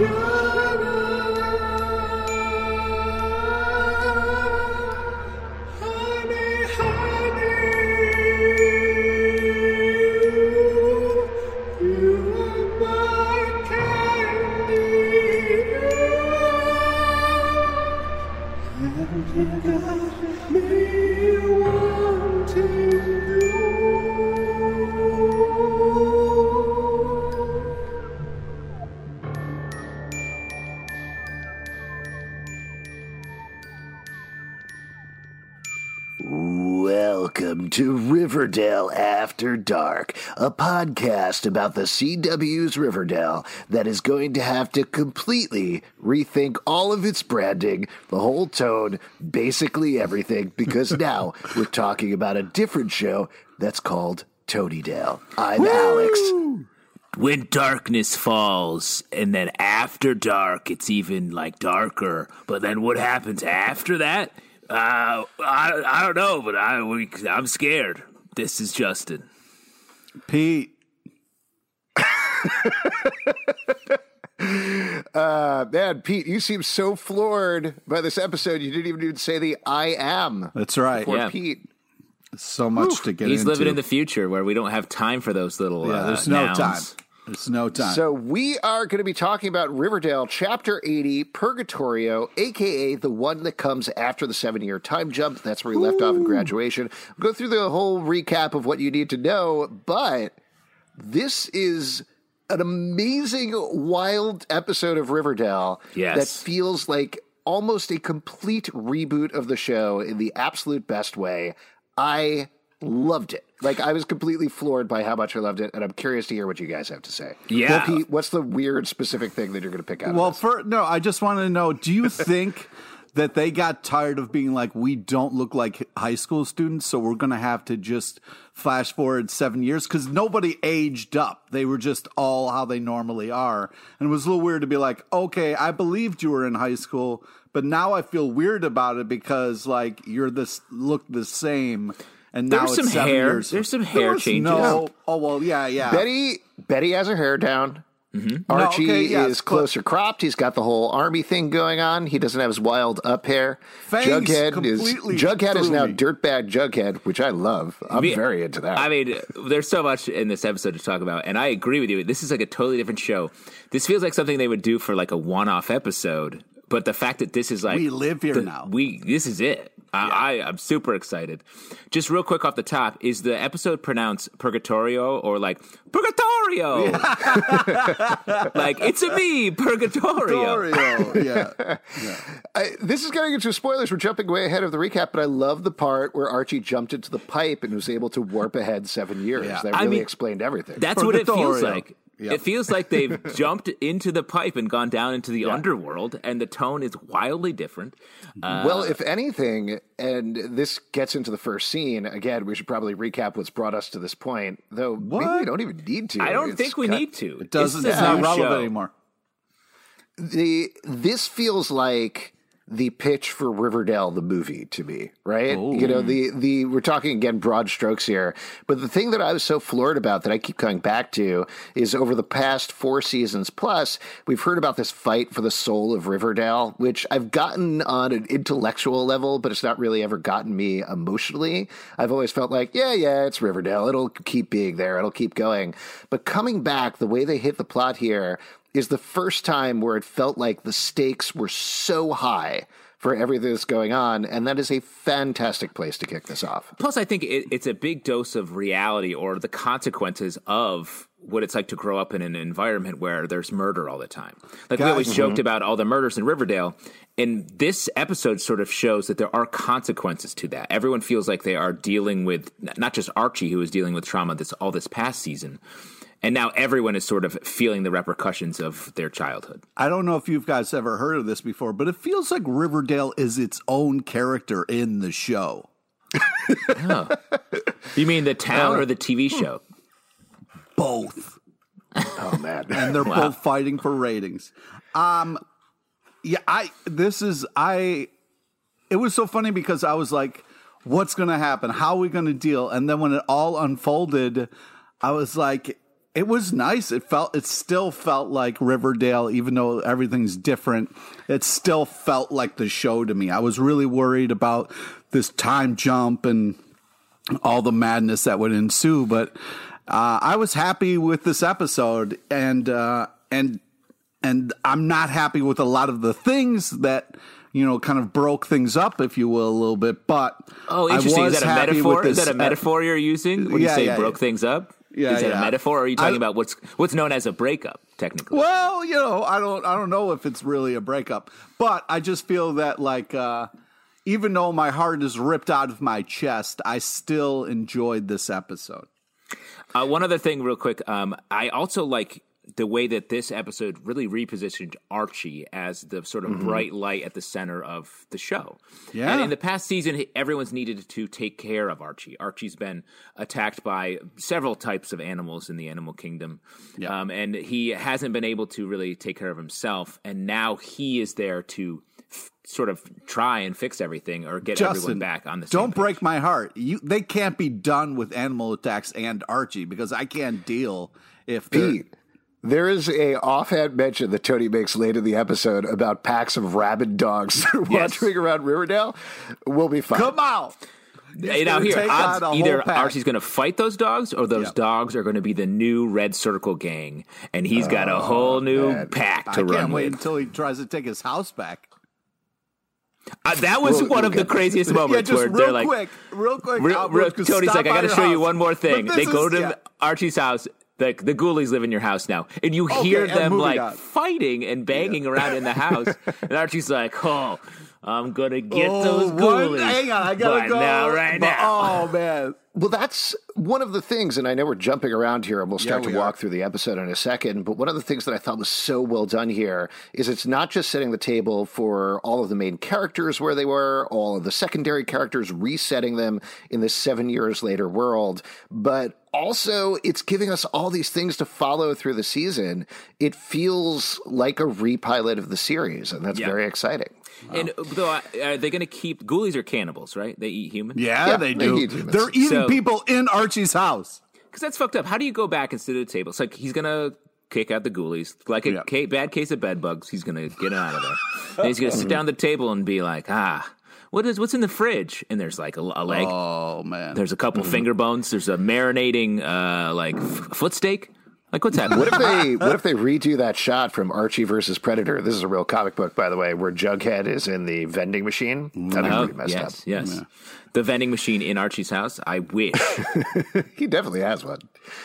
Welcome Riverdale After Dark, a podcast about the CW's Riverdale that is going to have to completely rethink all of its branding, the whole tone, basically everything, because now we're talking about a different show that's called Tonydale. I'm Alex. when darkness falls and then after dark it's even like darker but then what happens after that uh, I, I don't know but I, we, i'm scared this is justin Pete. Uh, man, Pete, you seem so floored by this episode. You didn't even need say the I am. That's right. For Yeah. Pete. So much to get he's into. living in the future where we don't have time for those little yeah, uh, there's no nouns. time. There's no time. So we are going to be talking about Riverdale, Chapter 80, Purgatorio, aka the one that comes after the seven-year time jump. That's where we left off in graduation. We'll go through the whole recap of what you need to know, but this is an amazing, wild episode of Riverdale Yes. that feels like almost a complete reboot of the show in the absolute best way. I loved it. Like I was completely floored by how much I loved it, and I'm curious to hear what you guys have to say. Yeah. well, Pete, what's the weird specific thing that you're going to pick out? well, of for no, I just want to know: Do you think that they got tired of being like, we don't look like high school students, so we're going to have to just flash forward seven years because nobody aged up; they were just all how they normally are, and it was a little weird to be like, okay, I believed you were in high school, but now I feel weird about it because like you're this look the same. And now There's it's some seven hair- years. there's some There hair was changes. No, oh well, yeah, yeah. Betty, Betty has her hair down. Mm-hmm. Archie okay, yes, is but- closer cropped. He's got the whole army thing going on. He doesn't have his wild up hair. Fangs Jughead is completely Jughead is now me. dirtbag Jughead, which I love. I'm Me- very into that. I mean, there's so much in this episode to talk about, and I agree with you. This is like a totally different show. This feels like something they would do for like a one-off episode, but the fact that this is like We live here the- now. We this is it. I, I I'm super excited. Just real quick off the top, is the episode pronounced Purgatorio or like Purgatorio? like it's a me, Purgatorio. Oreo, yeah. I, this is getting into spoilers. We're jumping way ahead of the recap, but I love the part where Archie jumped into the pipe and was able to warp ahead seven years. Yeah. That I really mean, explained everything. That's what it feels like. Yep. It feels like they've jumped into the pipe and gone down into the underworld, and the tone is wildly different. Uh, well, if anything, and this gets into the first scene again, we should probably recap what's brought us to this point. Though maybe we don't even need to. I don't It's think we kind- need to. It doesn't. It's It's not relevant show. anymore. the this feels like the pitch for Riverdale the movie to me, right? You know, the the we're talking again broad strokes here, but the thing that I was so floored about that I keep coming back to is over the past 4 seasons plus, we've heard about this fight for the soul of Riverdale, which I've gotten on an intellectual level, but it's not really ever gotten me emotionally. I've always felt like, yeah, yeah, it's Riverdale. It'll keep being there. It'll keep going. But coming back, the way they hit the plot here is the first time where it felt like the stakes were so high for everything that's going on, and that is a fantastic place to kick this off. Plus, I think it, it's a big dose of reality or the consequences of what it's like to grow up in an environment where there's murder all the time. Like we Guys- always mm-hmm. joked about all the murders in Riverdale, and this episode sort of shows that there are consequences to that. Everyone feels like they are dealing with not just Archie, who is dealing with trauma this all this past season, and now everyone is sort of feeling the repercussions of their childhood. I don't know if you guys ever heard of this before, but it feels like Riverdale is its own character in the show. You mean the town or the TV show? Both. Oh man. and they're both fighting for ratings. Um, yeah, I this is I. It was so funny because I was like, "What's going to happen? How are we going to deal?" And then when it all unfolded, I was like, "It was nice. It felt. It still felt like Riverdale, even though everything's different. It still felt like the show to me. I was really worried about this time jump and all the madness that would ensue. But uh, I was happy with this episode, and uh, and and I'm not happy with a lot of the things that you know kind of broke things up, if you will, a little bit. But Oh, I interesting. Is that a happy metaphor? with Is that a metaphor you're using when you say yeah, broke yeah. things up? Yeah, Is that yeah. a metaphor? Or are you talking I- about what's what's known as a breakup, technically? Well, you know, I don't I don't know if it's really a breakup, but I just feel that like uh even though my heart is ripped out of my chest, I still enjoyed this episode. Uh, one other thing, real quick. Um, I also like the way that this episode really repositioned Archie as the sort of bright light at the center of the show. Yeah. And in the past season, everyone's needed to take care of Archie. Archie's been attacked by several types of animals in the animal kingdom. Yeah. Um, and he hasn't been able to really take care of himself. And now he is there to f- sort of try and fix everything or get everyone back on the same don't page. break my heart. You they can't be done with animal attacks and Archie because I can't deal if they're- Pete, there is a offhand mention that Toni makes late in the episode about packs of rabid dogs Yes. wandering around Riverdale. We'll be fine. come out. Hey, now here, odds, either. Archie's going to fight those dogs, or those Yep. dogs are going to be the new Red Circle gang, and he's got a whole new man. pack I to run can't wait with. until he tries to take his house back. Uh, that was Well, one of the craziest yeah, moments just where real they're like, quick, real quick. real, Albert, real, Toni's like, I got to your show you one more thing. They this go to yeah. Archie's house. The, the ghoulies live in your house now, and you hear and them like on. fighting and banging around in the house. and Archie's like, "Oh, I'm gonna get Oh, those one- ghoulies." Hang on, I gotta but go now, right but- now. Oh man, Well, that's one of the things, and I know we're jumping around here and we'll start Yeah, we to walk are. through the episode in a second. But one of the things that I thought was so well done here is it's not just setting the table for all of the main characters where they were, all of the secondary characters, resetting them in this seven years later world, but also it's giving us all these things to follow through the season. It feels like a repilot of the series, and that's Yeah. very exciting. And though, uh, are they going to keep ghoulies are cannibals, right? They eat humans. yeah, Yeah, they they do. eat. They're eating So- people in Archie's house. Because that's fucked up. How do you go back and sit at the table? It's like he's gonna kick out the ghoulies, like a Yeah. ca- bad case of bed bugs. He's gonna get it out of there. and he's gonna sit down at the table and be like, ah, what is what's in the fridge? And there's like a, a leg. Oh man, There's a couple finger bones. There's a marinating uh, like f- foot steak. Like what's happening? What if they what if they redo that shot from Archie versus Predator? This is a real comic book, by the way, where Jughead is in the vending machine. That'd be Oh, pretty messed yes, up. yes. The vending machine in Archie's house. I wish. He definitely has one.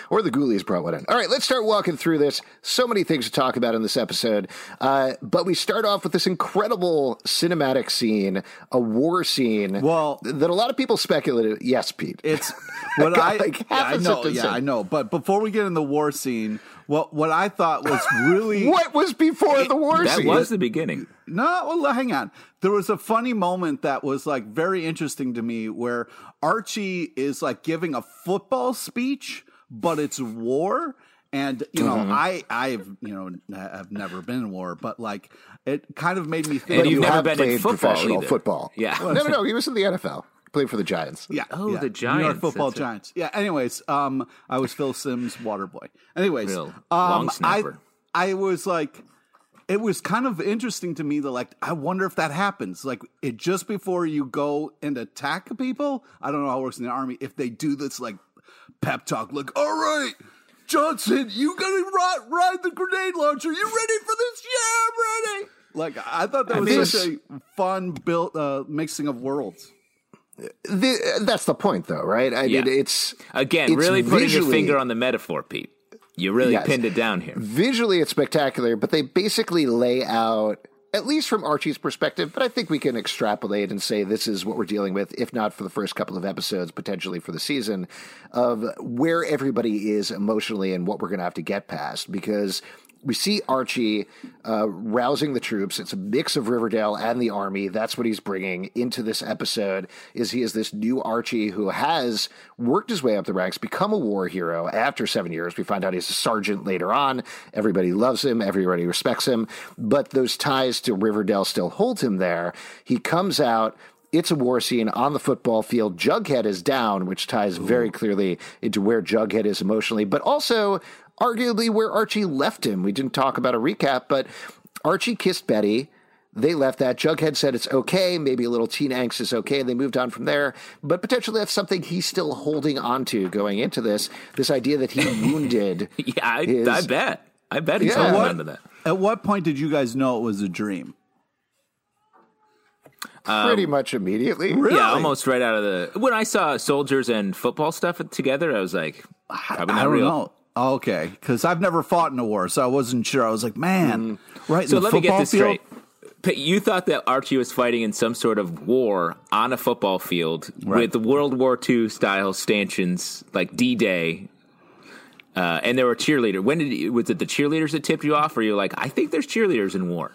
Or the Ghoulies brought one in. All right, let's start walking through this. So many things to talk about in this episode. Uh, but we start off with this incredible cinematic scene, a war scene. Well- that a lot of people speculated. Yes, Pete. It's what got I like half yeah, I a know. Yeah, in. I know. But before we get in the war scene, what what I thought was really what was before the war that scene? was the beginning. No, well, hang on. There was a funny moment that was like very interesting to me where Archie is like giving a football speech, but it's war. And you know, mm-hmm. I I've you know have never been in war, but like it kind of made me think. And you've you never been in played football professional either. football. Yeah. no, no, no. He was in the NFL. Played for the Giants. Yeah. Oh, yeah. the New York football that's it. Giants. Yeah. Anyways, um, I was Phil Simms' water boy. Anyways, Real um, long I snapper. I was like, it was kind of interesting to me that like I wonder if that happens. Like it just before you go and attack people. I don't know how it works in the army. If they do this like pep talk, like, all right. Johnson, you gotta ride, ride the grenade launcher. You ready for this? Yeah, I'm ready. Like I thought that I was mean, such a fun built uh, mixing of worlds. The, that's the point, though, right? I Yeah. mean, it's Again, it's really putting your finger on the metaphor, Pete. You really Yes. pinned it down here. visually it's spectacular, but they basically lay out, at least from Archie's perspective, but I think we can extrapolate and say this is what we're dealing with, if not for the first couple of episodes, potentially for the season, of where everybody is emotionally and what we're going to have to get past. Because we see Archie uh, rousing the troops. It's a mix of Riverdale and the army. That's what he's bringing into this episode. Is he is this new Archie who has worked his way up the ranks, become a war hero after seven years. We find out he's a sergeant later on. Everybody loves him. Everybody respects him. But those ties to Riverdale still hold him there. He comes out. It's a war scene on the football field. Jughead is down, which ties very clearly into where Jughead is emotionally, but also arguably where Archie left him. We didn't talk about a recap, but Archie kissed Betty. They left that. Jughead said it's okay. Maybe a little teen angst is okay. They moved on from there. But potentially that's something he's still holding on to going into this. This idea that he wounded. Yeah, I, his- I bet. I bet he's Yeah. holding What- on to that. At what point did you guys know it was a dream? pretty um, much immediately. Really? Yeah, almost right out of the. When I saw soldiers and football stuff together, I was like, probably I not don't real. know. Okay, because I've never fought in a war, so I wasn't sure. I was like, man, right? So let me get this field? straight. You thought that Archie was fighting in some sort of war on a football field Right. with World War II style stanchions, like D Day, uh, and there were cheerleaders. When did you, was it the cheerleaders that tipped you off, or you're like, I think there's cheerleaders in war?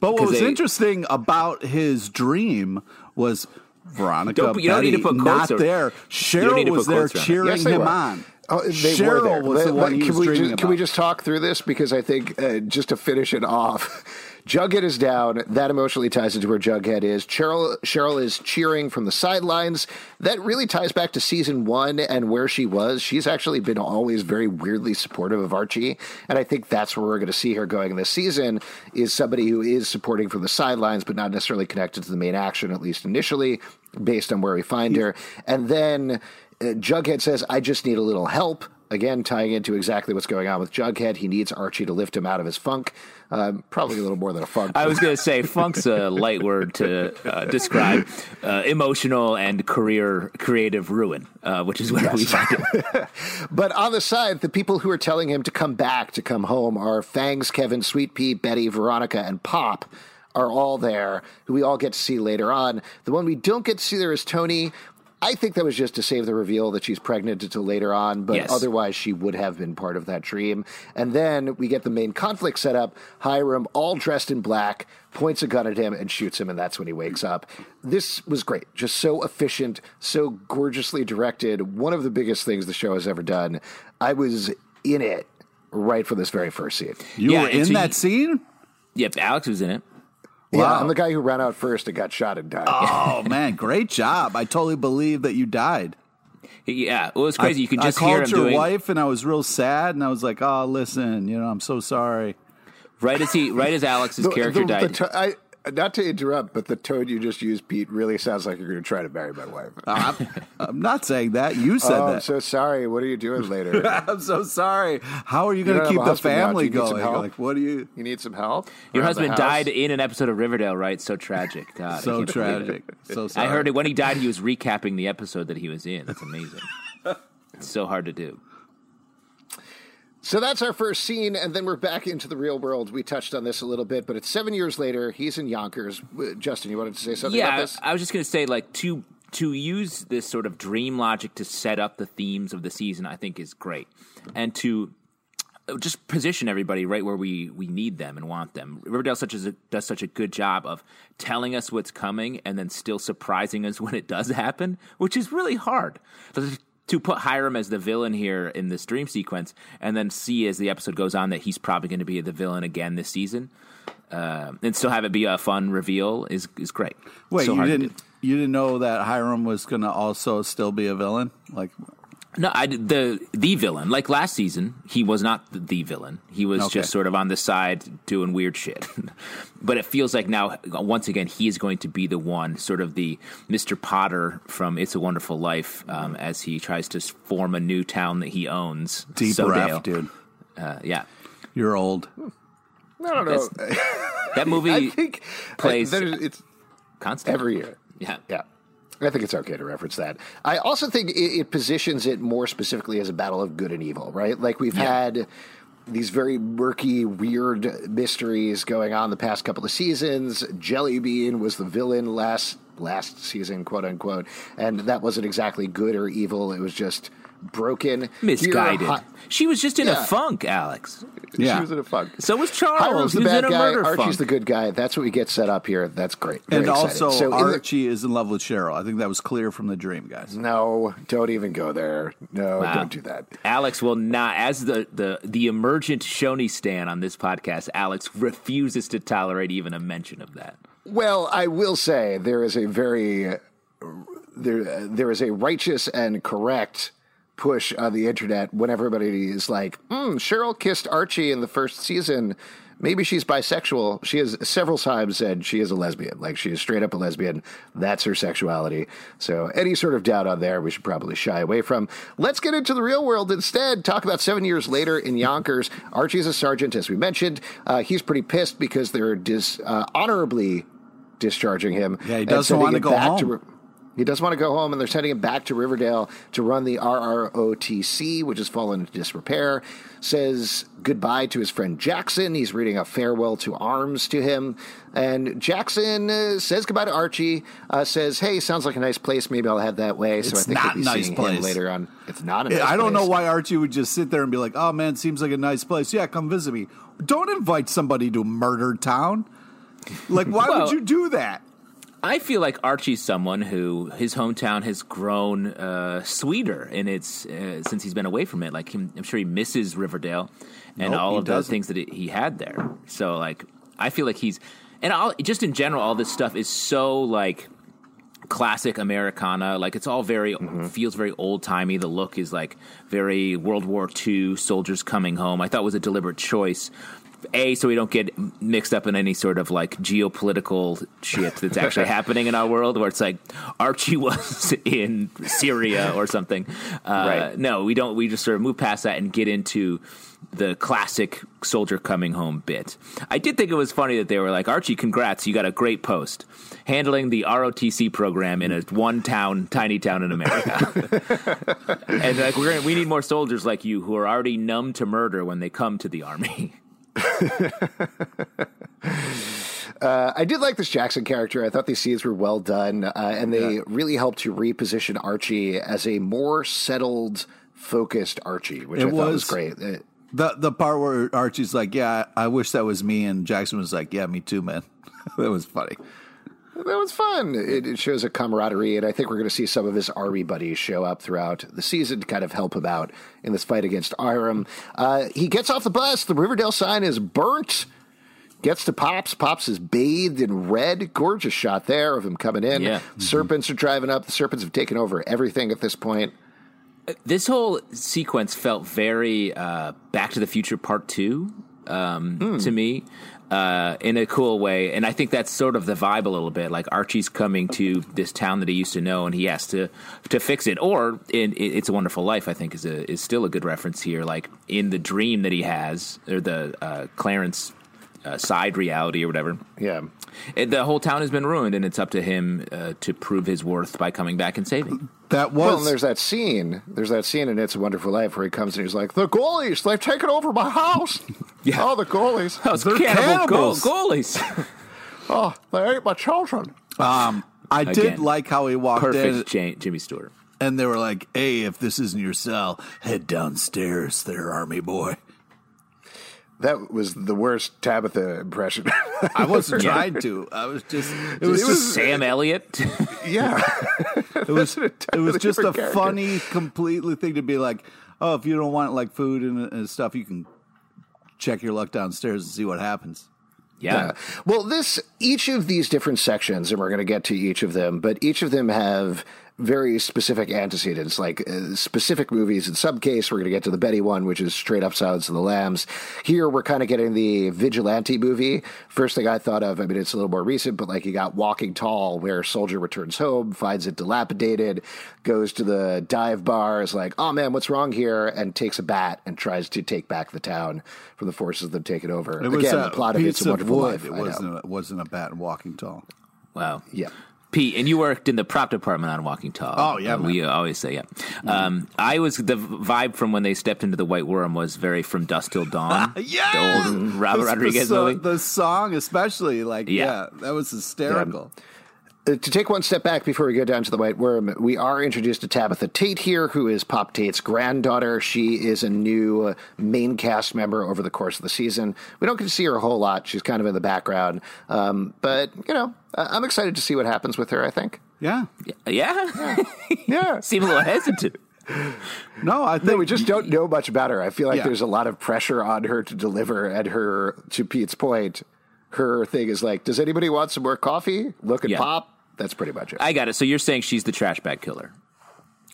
But what was they- interesting about his dream was Veronica. Don't- you don't need to Betty put not quotes or- there. Cheryl was there quotes around it. cheering Yes, him were. on. Oh, they Cheryl were there. was the one can we just. Can we just talk through this? Because I think uh, just to finish it off, Jughead is down. That emotionally ties into where Jughead is. Cheryl Cheryl is cheering from the sidelines. That really ties back to season one and where she was. She's actually been always very weirdly supportive of Archie, and I think that's where we're going to see her going this season. Is somebody who is supporting from the sidelines, but not necessarily connected to the main action, at least initially, based on where we find her. And then Jughead says, "I just need a little help." Again, tying into exactly what's going on with Jughead, he needs Archie to lift him out of his funk. Um, probably a little more than a funk. I was going to say funk's a light word to uh, describe uh, emotional and career creative ruin, uh, which is where we find it. But on the side, the people who are telling him to come back, to come home, are Fangs, Kevin, Sweet Pea, Betty, Veronica, and Pop are all there, who we all get to see later on. The one we don't get to see there is Toni. I think that was just to save the reveal that she's pregnant until later on, but Yes. otherwise she would have been part of that dream. And then we get the main conflict set up. Hiram, all dressed in black, points a gun at him and shoots him, and that's when he wakes up. This was great. Just so efficient, so gorgeously directed. One of the biggest things the show has ever done. I was in it right for this very first scene. You Yeah, were in so that scene? Yep, Alex was in it. Yeah, I'm the guy who ran out first and got shot and died. Oh man, great job! I totally believe that you died. Yeah, it was crazy. you could I just hear called him your doing wife, and I was real sad, and I was like, "Oh, listen, you know, I'm so sorry." right as he right as Alex's The- character the- the died. to- I, not to interrupt, but the tone you just used, Pete, really sounds like you're going to try to marry my wife. Uh, I'm, I'm not saying that. You said oh, I'm that. so sorry. What are you doing later? I'm so sorry. How are you going to keep the husband now. Do family you need some going? help? Like, what do you? you need some help? Your Around husband died in an episode of Riverdale, right? So tragic. God, So can't believe it. tragic. So sorry. I heard it when he died. He was recapping the episode that he was in. That's amazing. it's so hard to do. So that's our first scene, and then we're back into the real world. We touched on this a little bit, but it's seven years later. He's in Yonkers. Uh, Justin, you wanted to say something about Yeah, this? I was just going to say, like to to use this sort of dream logic to set up the themes of the season, I think is great, and to just position everybody right where we we need them and want them. Riverdale such as a, does such a good job of telling us what's coming and then still surprising us when it does happen, which is really hard. To put Hiram as the villain here in this dream sequence, and then see as the episode goes on that he's probably going to be the villain again this season, uh, and still have it be a fun reveal is is great. Wait, So you didn't you didn't know that Hiram was going to also still be a villain? Like. No, I the the villain like last season. He was not the, the villain. He was Okay. just sort of on the side doing weird shit. but it feels like now once again he is going to be the one, sort of the Mister Potter from It's a Wonderful Life, um, as he tries to form a new town that he owns. deep Sodale. breath, dude. Uh, yeah, You're old. I don't know. that movie I think plays- I, it's constantly every year. Yeah, Yeah. I think it's okay to reference that. I also think it, it positions it more specifically as a battle of good and evil, right? Like we've had these very murky, weird mysteries going on the past couple of seasons. Jellybean was the villain last last season, quote unquote, and that wasn't exactly good or evil. It was just broken, misguided. Here, Hi- she was just in Yeah. a funk, Alex. Yeah. She was in a funk. So was Charles. Hiram's the he was bad in a guy. murder Archie's funk. the good guy. That's what we get set up here. That's great. Very and excited. also, So in the- Archie is in love with Cheryl. I think that was clear from the dream, guys. no, don't even go there. No, Wow. don't do that. Alex will not, as the, the, the emergent Choni stan on this podcast, Alex refuses to tolerate even a mention of that. Well, I will say there is a very there there is a righteous and correct push on the internet when everybody is like, mm, Cheryl kissed Archie in the first season. Maybe she's bisexual. She has several times said she is a lesbian. Like she is straight up a lesbian. That's her sexuality. So any sort of doubt on there, we should probably shy away from. Let's get into the real world instead. Talk about seven years later in Yonkers. Archie's a sergeant, as we mentioned. Uh, he's pretty pissed because they're dis, uh, honorably discharging him. Yeah, he doesn't wanna go back home. Ri- he doesn't want to go home, and they're sending him back to Riverdale to run the ROTC, which has fallen into disrepair. Says goodbye to his friend Jackson. He's reading a farewell to arms to him. And Jackson uh, says goodbye to Archie. Uh, says, "Hey, sounds like a nice place. Maybe I'll head that way." so I think not we'll be a nice seeing place. him later on. It's not a nice place. I don't know why Archie would just sit there and be like, "Oh man, seems like a nice place. Yeah, come visit me." Don't invite somebody to murder town. Like, why Well- would you do that? I feel like Archie's someone who his hometown has grown uh, sweeter in its uh, since he's been away from it. Like him, I'm sure he misses Riverdale and Nope, all of the doesn't. things that he had there. So like, I feel like he's and all, just in general, all this stuff is so like classic Americana. Like it's all very Mm-hmm. feels very old timey. The look is like very World War II soldiers coming home. I thought it was a deliberate choice. A, so we don't get mixed up in any sort of like geopolitical shit that's actually happening in our world, where it's like Archie was in Syria or something. Uh, Right. No, we don't. We just sort of move past that and get into the classic soldier coming home bit. I did think it was funny that they were like, Archie, congrats, you got a great post handling the ROTC program in a one town, tiny town in America. and like, we're gonna, we need more soldiers like you who are already numb to murder when they come to the army. Uh, I did like this Jackson character. I thought these scenes were well done, uh, and they really helped to reposition Archie as a more settled, focused Archie, which It I thought was was- great. Uh, The the part where Archie's like, "Yeah, I wish that was me," and Jackson was like, "Yeah, me too, man." that was funny. That was fun. It, it shows a camaraderie, and I think we're going to see some of his army buddies show up throughout the season to kind of help him out in this fight against Hiram. Uh, he gets off the bus. The Riverdale sign is burnt. Gets to Pops. Pops is bathed in red. Gorgeous shot there of him coming in. Yeah. Serpents are driving up. The serpents have taken over everything at this point. this whole sequence felt very uh, Back to the Future Part Two um, to me. Uh, in a cool way, and I think that's sort of the vibe a little bit. Like Archie's coming to this town that he used to know, and he has to to fix it. Or in, It's a Wonderful Life, I think is a is still a good reference here. Like in the dream that he has, or the uh, Clarence uh, side reality or whatever. Yeah. It, the whole town has been ruined, and it's up to him uh, to prove his worth by coming back and saving. That Well, was and there's that scene. There's that scene in It's a Wonderful Life where he comes and he's like, "The ghoulies, they've taken over my house. Yeah. Oh, the ghoulies. Those They're cannibal goal- cannibals. ghoulies. Oh, they ate my children." um, I did like how he walked in, Perfect, Jimmy Stewart. and they were like, "Hey, if this isn't your cell, head downstairs, there, army boy." That was the worst Tabitha impression. I wasn't Yeah. trying to. I was just. it was, This is Sam Elliott. yeah. It was it was just a character. funny, completely thing to be like, oh, if you don't want like food and, and stuff, you can check your luck downstairs and see what happens. Yeah. Yeah. Well, this each of these different sections, and we're going to get to each of them, but each of them have very specific antecedents, like uh, specific movies. In some case, we're going to get to the Betty one, which is straight up Silence of the Lambs. Here, we're kind of getting the vigilante movie. First thing I thought of, I mean, it's a little more recent, but like you got Walking Tall, where a soldier returns home, finds it dilapidated, goes to the dive bar, is like, oh man, what's wrong here? And takes a bat and tries to take back the town from the forces that have taken over. It was Again, a the plot of It's a Wonderful wood. Life. It wasn't. A, it wasn't a bat and walking tall. Wow. Yeah. Pete, and you worked in the prop department on Walking Tall. Oh, yeah, Uh, we always say yeah. Um, I was the vibe from when they stepped into the White Worm was very from Dusk Till Dawn. Yeah, the old Robert The- Rodriguez the, movie. The song, especially, like, yeah, Yeah. that was hysterical. Uh, to take one step back before we go down to the White Worm, we are introduced to Tabitha Tate here, who is Pop Tate's granddaughter. She is a new uh, main cast member over the course of the season. We don't get to see her a whole lot. She's kind of in the background. Um, but, you know, I- I'm excited to see what happens with her, I think. Yeah. yeah, Yeah. seem a little hesitant. No, I think No, we just don't know much about her. I feel like Yeah. there's a lot of pressure on her to deliver, and her, to Pete's point, her thing is like, does anybody want some more coffee? Look at Yeah. Pop. That's pretty much it. I got it. So you're saying she's the trash bag killer?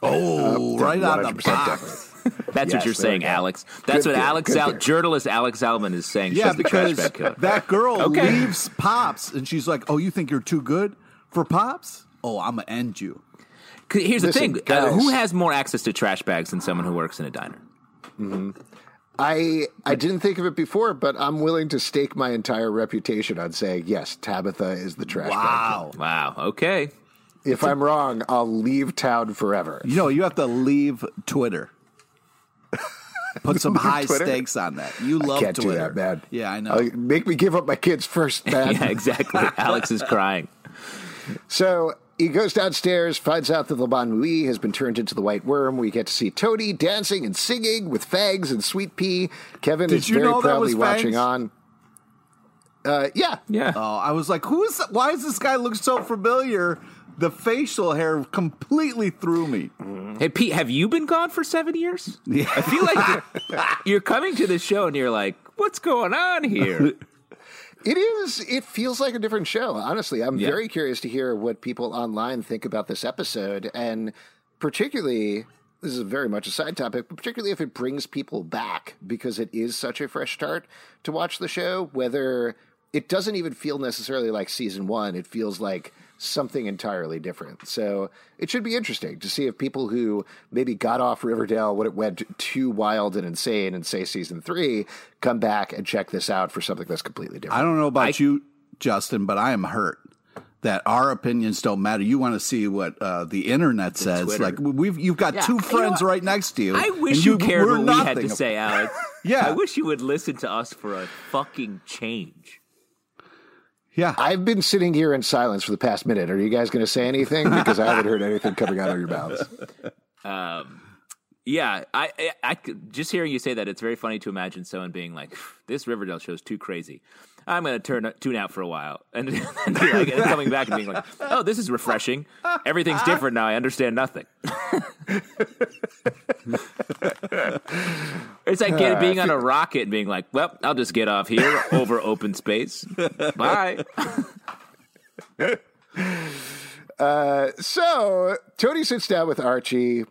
Oh, right on the box. That's Yes, what you're saying. Alex. That's Good what theory, Alex, Al- journalist Alex Zalben is saying. Yeah, she's the trash because bag killer. that girl Okay. leaves Pops, and she's like, "Oh, you think you're too good for Pops? Oh, I'm gonna end you." 'Cause Here's the thing: uh, who has more access to trash bags than someone who works in a diner? I I didn't think of it before, but I'm willing to stake my entire reputation on saying yes. Tabitha is the trash bag. Wow. Wow. Okay. If I'm wrong, I'll leave town forever. You know, you have to leave Twitter. Put some high Twitter? stakes on that. You love Can't do Twitter, that, man. Yeah, I know. Uh, make me give up my kids first, man. Yeah, exactly. Alex is crying. So he goes downstairs, finds out that the Bonne Nuit has been turned into the White Worm. We get to see Tony dancing and singing with Fangs and Sweet Pea. Kevin Did is you very know that proudly was watching Fangs? on. Uh, yeah, Yeah. Oh, I was like, "Who is? Why does this guy look so familiar?" The facial hair completely threw me. Hey Pete, have you been gone for seven years? Yeah. I feel like you're, you're coming to the show and you're like, "What's going on here?" It is. It feels like a different show. Honestly, I'm Yeah. very curious to hear what people online think about this episode, and particularly, this is very much a side topic, but particularly if it brings people back because it is such a fresh start to watch the show. Whether it doesn't even feel necessarily like season one, it feels like something entirely different. So it should be interesting to see if people who maybe got off Riverdale when it went too wild and insane and say season three come back and check this out for something that's completely different. I don't know about I- you, Justin, but I am hurt that our opinions don't matter. You want to see what uh, the internet says. Twitter. Like we've, you've got Yeah, two you know friends right next to you. I wish and you, cared were what we had to say, Alex. Yeah. I wish you would listen to us for a fucking change. Yeah, I've been sitting here in silence for the past minute. Are you guys going to say anything? Because I haven't heard anything coming out of your mouths. Um, yeah, I, I, I just hearing you say that, it's very funny to imagine someone being like, "This Riverdale show is too crazy. I'm going to turn tune out for a while," and be like, and coming back and being like, "Oh, this is refreshing. Everything's different now. I understand nothing." it's like get, being on a rocket and being like, "Well, I'll just get off here over open space. Bye." Uh, so Toni sits down with Archie.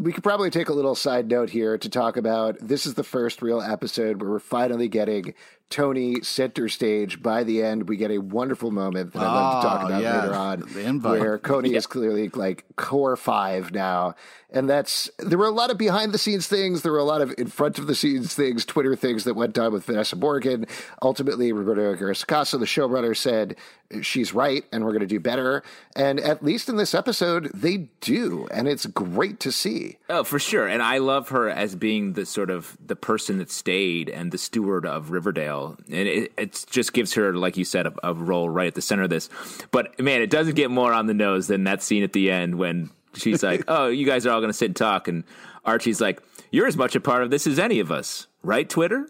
We could probably take a little side note here to talk about this is the first real episode where we're finally getting Toni center stage. By the end, we get a wonderful moment that I'd love to talk Oh, about yeah. later on, where Coney is clearly like core five now. And that's there were a lot of behind the scenes things, there were a lot of in front of the scenes things, Twitter things that went down with Vanessa Morgan. Ultimately, Roberto Aguirre-Sacasa, the showrunner, said uh, she's right and we're going to do better. And at least in this episode, they do, and it's great to see. Oh, for sure. And I love her as being the sort of the person that stayed and the steward of Riverdale. And it, it just gives her, like you said, a, a role right at the center of this. But man, it doesn't get more on the nose than that scene at the end when she's like, "Oh, you guys are all going to sit and talk," and Archie's like, "You're as much a part of this as any of us, right, Twitter?"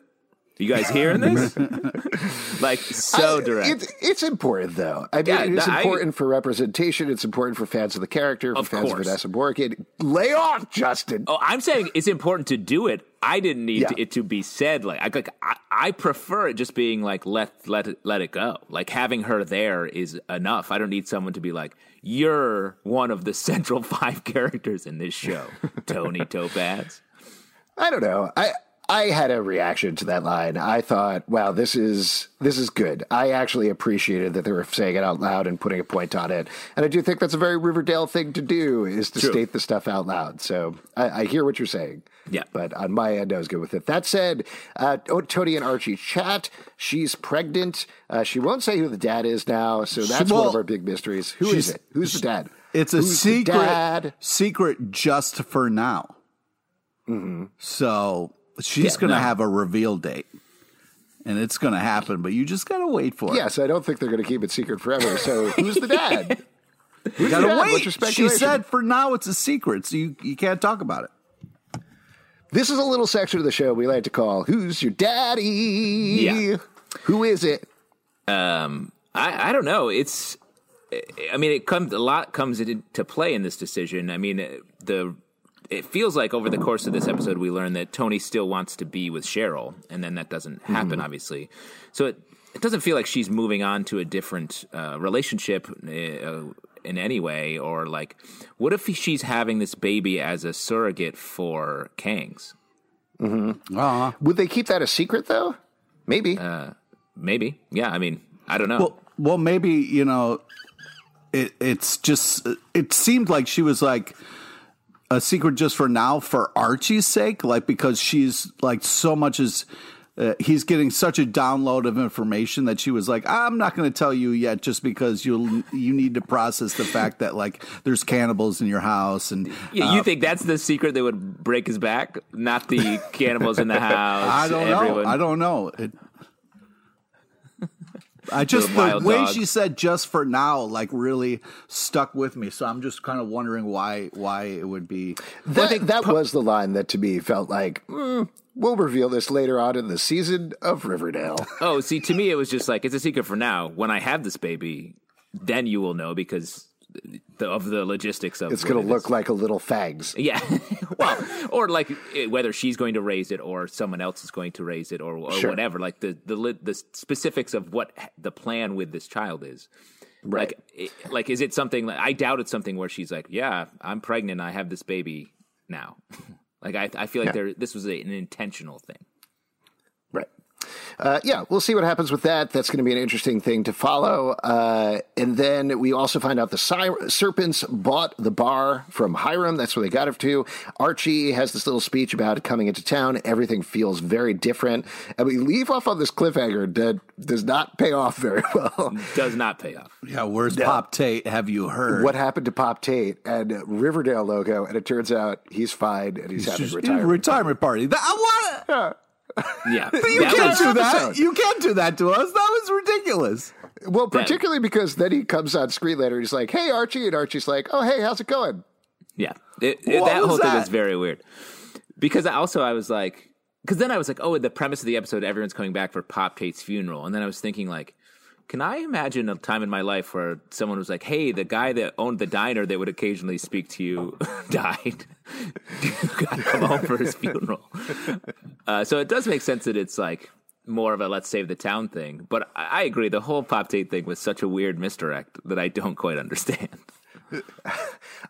You guys hearing this? like so I- direct. it- it's important, though. I mean, Yeah, it's I- important for representation. It's important for fans of the character, for Of fans course. of Vanessa Morgan. Lay off, Justin. Oh, I'm saying it's important to do it. I didn't need Yeah. to, it to be said like I, like I, I prefer it just being like let let it let it go. Like having her there is enough. I don't need someone to be like you're one of the central five characters in this show, Toni Topaz. I don't know. I I had a reaction to that line. I thought, wow, this is this is good. I actually appreciated that they were saying it out loud and putting a point on it. And I do think that's a very Riverdale thing to do is to True. state the stuff out loud. So I, I hear what you're saying. Yeah. But on my end, I was good with it. That said, uh, oh, Toni and Archie chat. She's pregnant. Uh, she won't say who the dad is now. So that's one of our big mysteries. Who is it? Who's the dad? It's a Who's secret. dad? Secret just for now. So she's Yeah, going to no. have a reveal date, and it's going to happen. But you just got to wait for it. Yes, I don't think they're going to keep it secret forever. So who's the dad? you got to Yeah, wait. She said for now it's a secret, so you you can't talk about it. This is a little section of the show we like to call "Who's Your Daddy?" Yeah. Who is it? Um, I, I don't know. It's, I mean, it comes a lot comes into play in this decision. I mean, the it feels like over the course of this episode we learn that Toni still wants to be with Cheryl, and then that doesn't happen, obviously. So it it doesn't feel like she's moving on to a different uh, relationship. Uh, in any way, or like, what if she's having this baby as a surrogate for Fangs? Uh-huh. Would they keep that a secret though? Maybe. Maybe, yeah. I mean, I don't know. Well, well, maybe you know, it, it's just. It seemed like she was like a secret just for now for Archie's sake, like because she's like so much as. Uh, he's getting such a download of information that she was like, "I'm not going to tell you yet, just because you you need to process the fact that like there's cannibals in your house and Yeah, uh, you think that's the secret that would break his back? Not the cannibals in the house. I don't everyone. know. I don't know. It, I just The the, way dog. she said "just for now" like really stuck with me. So I'm just kind of wondering why why it would be. that that was the line that to me felt like mm, we'll reveal this later on in the season of Riverdale. Oh, see, to me, it was just like it's a secret for now. When I have this baby, then you will know because the, of the logistics of It's going to is. look like a little Fangs. Yeah, well, or like eh, whether she's going to raise it or someone else is going to raise it or, or Sure. whatever. Like the the the specifics of what the plan with this child is. Right. Like, like is it something? I doubt it's something where she's like, "Yeah, I'm pregnant. I have this baby now." like I, I feel like Yeah. there this was a, an intentional thing. Right. Uh, yeah, we'll see what happens with that. That's going to be an interesting thing to follow. Uh, and then we also find out the Cy- Serpents bought the bar from Hiram. That's where they got it to. Archie has this little speech about coming into town. Everything feels very different. And we leave off on this cliffhanger that does not pay off very well. Does not pay off. Yeah, where's Pop Tate? Have you heard? what happened to Pop Tate and Riverdale logo? And it turns out he's fine and he's, having Just- retirement. retirement party. That, I want Yeah, Yeah, you That can't do that. episode. You can't do that to us. That was ridiculous. Well, particularly because then he comes on screen later. And he's like, "Hey, Archie," and Archie's like, "Oh, hey, how's it going?" Yeah, It- it- that was whole thing that? was very weird. Because I also I was like, because then I was like, oh, the premise of the episode, everyone's coming back for Pop Tate's funeral, and then I was thinking like, can I imagine a time in my life where someone was like, hey, the guy that owned the diner that would occasionally speak to you died. you gotta come home for his funeral. Uh, so it does make sense that it's like more of a let's save the town thing. But I, I agree, the whole Pop Tate thing was such a weird misdirect that I don't quite understand.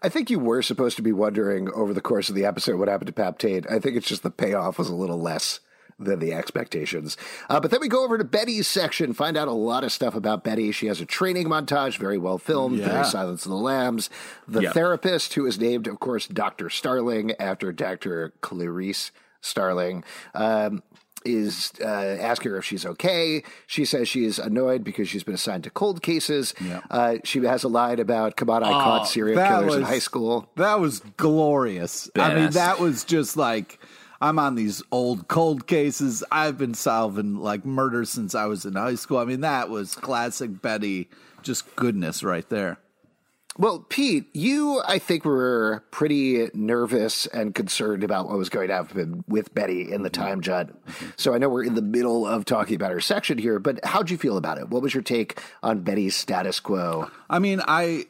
I think you were supposed to be wondering over the course of the episode what happened to Pop Tate. I think it's just the payoff was a little less than the expectations. Uh, but then we go over to Betty's section, find out a lot of stuff about Betty. She has a training montage, very well filmed, Yeah. very Silence of the Lambs. The Yeah. therapist, who is named, of course, Dr. Starling after Dr. Clarice Starling. Um, is uh, asking her if she's okay. She says she is annoyed because she's been assigned to cold cases. Yeah. Uh, she has a line about, come on, I caught serial killers in high school. That was glorious. I mean, that was just like I'm on these old cold cases. I've been solving like murder since I was in high school. I mean, that was classic Betty, just goodness right there. Well, Pete, you, I think, were pretty nervous and concerned about what was going to happen with Betty in the time jut. So I know we're in the middle of talking about her section here, but how'd you feel about it? What was your take on Betty's status quo? I mean, I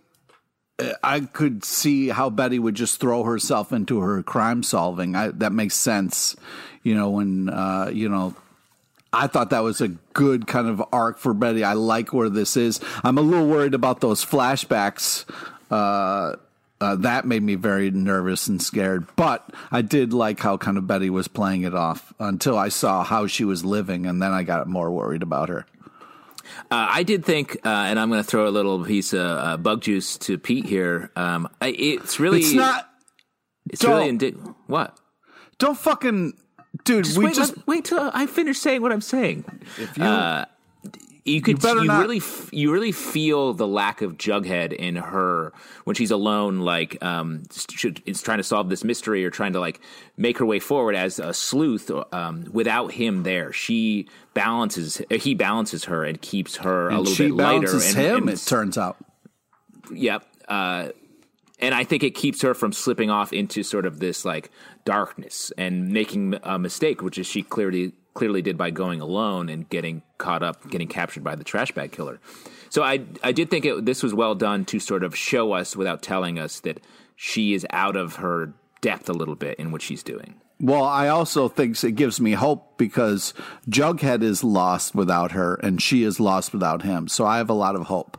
I could see how Betty would just throw herself into her crime solving. I, that makes sense. You know, when uh, you know I thought that was a good kind of arc for Betty. I like where this is. I'm a little worried about those flashbacks. Uh, uh, that made me very nervous and scared. But I did like how kind of Betty was playing it off until I saw how she was living, and then I got more worried about her. Uh, I did think, uh, and I'm going to throw a little piece of uh, bug juice to Pete here. Um, I, it's really, It's not. it's don't- really, indi- what? Don't fucking, dude. Just we wait, just let- wait till I finish saying what I'm saying. if you You could, you, not- really, you really feel the lack of Jughead in her when she's alone. Like, um, should, is trying to solve this mystery or trying to like make her way forward as a sleuth. Um, without him there, she balances. He balances her and keeps her a little bit lighter. balances and, him. and it turns out. Yep. Uh, and I think it keeps her from slipping off into sort of this like darkness and making a mistake, which is she clearly clearly did by going alone and getting caught up, getting captured by the trash bag killer. So I I did think it, this was well done to sort of show us without telling us that she is out of her depth a little bit in what she's doing. Well, I also think it gives me hope because Jughead is lost without her, and she is lost without him. So I have a lot of hope.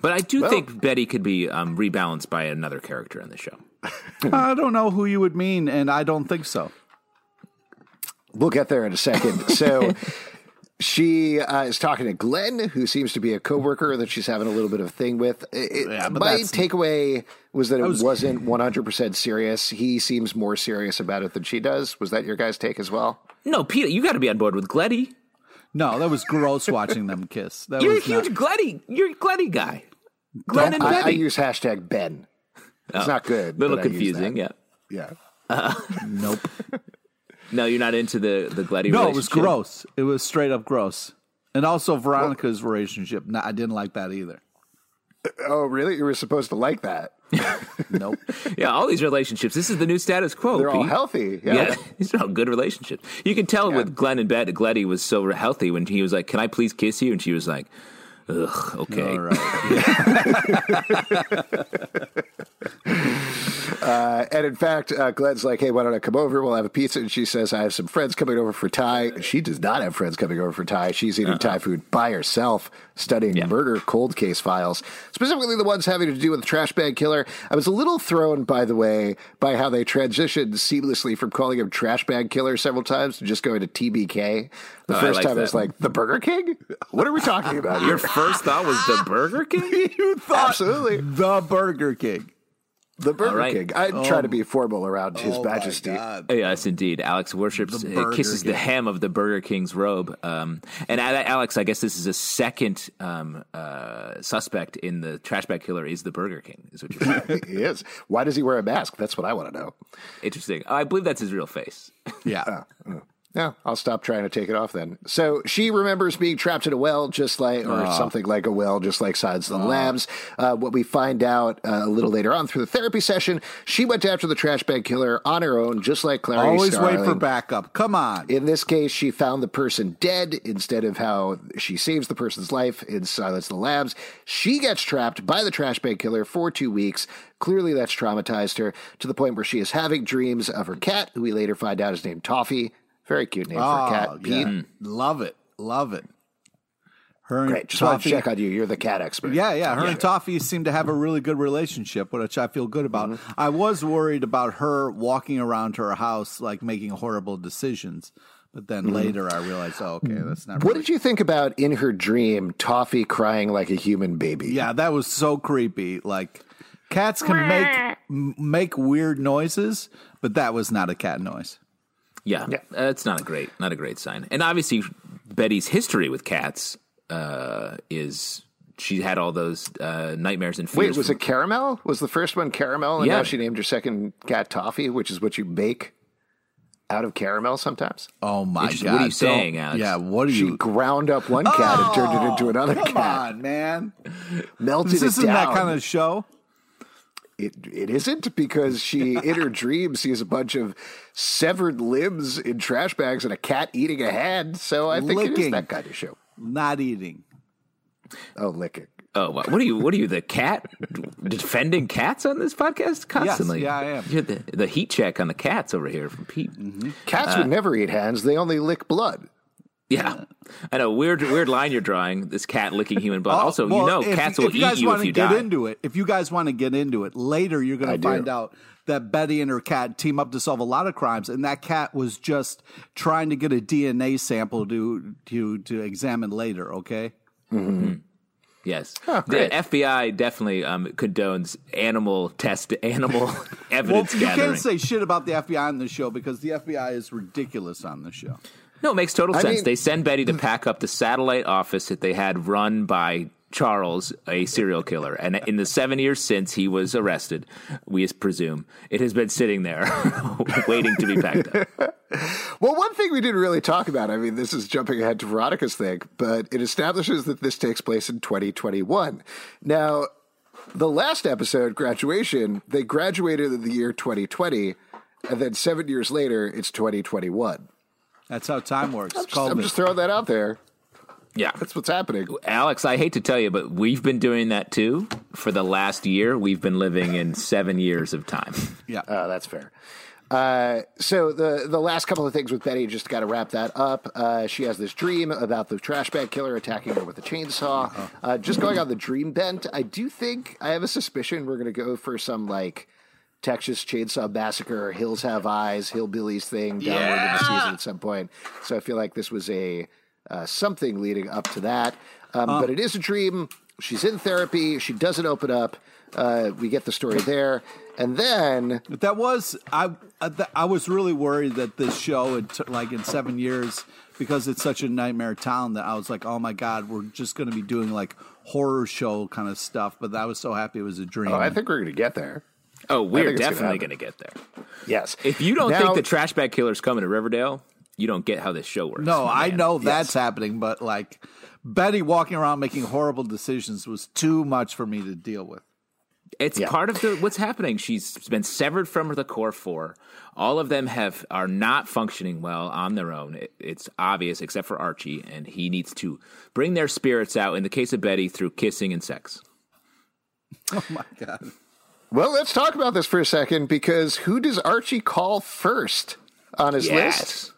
But I do think Betty could be um, rebalanced by another character in the show. I don't know who you would mean, and I don't think so. We'll get there in a second. So she uh, is talking to Glenn, who seems to be a coworker that she's having a little bit of a thing with. It- Yeah, my takeaway was that it was- was, not 100% serious. He seems more serious about it than she does. Was that your guys' take as well? No, Peter, you got to be on board with Gletty. No, that was gross watching them kiss. That You're a was huge not, Gletty. You're a Gletty guy. Glenn and I, I use hashtag Ben. It's not good. A little but I use confusing, yeah. that. Yeah. nope. No, you're not into the the Gletty. No, it was gross. It was straight up gross. And also Veronica's relationship. No, I didn't like that either. Uh, oh, really? You were supposed to like that. Nope. Yeah, all these relationships. This is the new status quo. They're all healthy. Yeah. Yeah, these are all good relationships. You can tell with Glenn and Bet, Gletty was so healthy when he was like, "Can I please kiss you?" and she was like, "Ugh, okay." All right. Uh, and in fact, uh, Glenn's like, hey, why don't I come over? We'll have a pizza. And she says, I have some friends coming over for Thai. She does not have friends coming over for Thai. She's eating Thai food by herself, studying Yeah. murder cold case files, specifically the ones having to do with the trash bag killer. I was a little thrown, by the way, by how they transitioned seamlessly from calling him trash bag killer several times to just going to TBK. The Oh, I first like time I was like, the Burger King? What are we talking about Your first thought was the Burger King. you thought Absolutely. the Burger King. The Burger right. King. I try to be formal around His Majesty. Yes, indeed. Alex worships, The uh, Burger kisses the hem of the Burger King's robe. Um, and Alex, I guess this is a second um, uh, suspect in the trash bag killer is the Burger King. Is what you're saying. he is. Why does he wear a mask? That's what I want to know. Interesting. I believe that's his real face. Yeah. Yeah, I'll stop trying to take it off then. So she remembers being trapped in a well, just like, or something like a well, just like Silence of the Lambs. Uh, what we find out uh, a little later on through the therapy session, she went after the trash bag killer on her own, just like Clarice Always wait for backup. Come on. In this case, she found the person dead instead of how she saves the person's life in Silence of the Lambs. She gets trapped by the trash bag killer for two weeks. Clearly, that's traumatized her to the point where she is having dreams of her cat, who we later find out is named Toffee. Very cute name for a Oh, cat. Pete. yeah. Love it. Love it. Her and Great. Just want to Toffee- check on you. You're the cat expert. Yeah, yeah. Her and Toffee seem to have a really good relationship, which I feel good about. Mm-hmm. I was worried about her walking around her house, like making horrible decisions. But then later I realized, oh, okay, that's not Mm-hmm. What really. did you think about in her dream, Toffee crying like a human baby? yeah, that was so creepy. Like, cats can make make weird noises, but that was not a cat noise. Yeah, Yeah. Uh, it's not a great, not a great sign. And obviously, Betty's history with cats uh, is she had all those uh, nightmares and fears. Wait, was from- it caramel? Was the first one caramel, and Yeah. now she named her second cat Toffee, which is what you bake out of caramel sometimes? Oh my Interesting. god! What are you Don't- saying, Alex? Yeah, what are She you? ground up one cat and turned it into another Come cat. on, man! Melted This it isn't down. that kind of show. It it isn't because she in her dream sees a bunch of severed limbs in trash bags and a cat eating a hand. So I think it is that kind of show. Not eating. Oh, licking. Oh, what what are you? What are you? The cat defending cats on this podcast constantly? yeah, I am. You're the the heat check on the cats over here from Pete. Cats Uh, would never eat hands; they only lick blood. Yeah, uh, I know. Weird, weird line you're drawing. This cat licking human blood. Oh, also, well, you know, if- cats if will you guys eat you wanna if you get die. into it. If you guys want to get into it later, you're going I to do. find out that Betty and her cat team up to solve a lot of crimes, and that cat was just trying to get a DNA sample to to to examine later. Okay. Mm-hmm. Mm-hmm. Yes, Oh, the. FBI definitely um, condones animal test, animal Well, evidence you gathering. can't say shit about the FBI on this show because the FBI is ridiculous on this show. No, it makes total I sense. mean- they send Betty to mm. pack up the satellite office that they had run by Charles, a serial killer. And in the seven years since he was arrested, we presume, it has been sitting there waiting to be packed up. Well, one thing we didn't really talk about, I mean, this is jumping ahead to Veronica's thing, but it establishes that this takes place in 2021. Now, the last episode, graduation, they graduated in the year 2020, and then seven years later, it's 2021. That's how time works. Just- I'm just throwing that out there. Yeah. That's what's happening. Alex, I hate to tell you, but we've been doing that too. For the last year, we've been living in seven years of time. yeah. Uh, that's fair. Uh, so the the last couple of things with Betty, just got to wrap that up. Uh, she has this dream about the trash bag killer attacking her with a chainsaw. Uh, just going on the dream bent, I do think I have a suspicion we're going to go for some like Texas Chainsaw Massacre, Hills Have Eyes, Hillbillies thing downward in the season at some point. So I feel like this was a uh, something leading up to that. Um, but it is a dream. She's in therapy. She doesn't open up. Uh, we get the story there, and then that was I. I I was really worried that this show, had t- like in seven years, because it's such a nightmare town, that I was like, oh my god, we're just going to be doing like horror show kind of stuff. But I was so happy it was a dream. Oh, I think we're going to get there. Oh, we're think it's gonna definitely going to get there. Yes. If you don't Now- think the trash bag killer's coming to Riverdale, you don't get how this show works. no, I know that's happening, but like Betty walking around making horrible decisions was too much for me to deal with. It's Yeah. part of the what's happening. She's been severed from the core four. All of them have are not functioning well on their own. It, it's obvious, except for Archie, and he needs to bring their spirits out. In the case of Betty, through kissing and sex. Oh my god. Well, let's talk about this for a second because who does Archie call first on his list? Yes.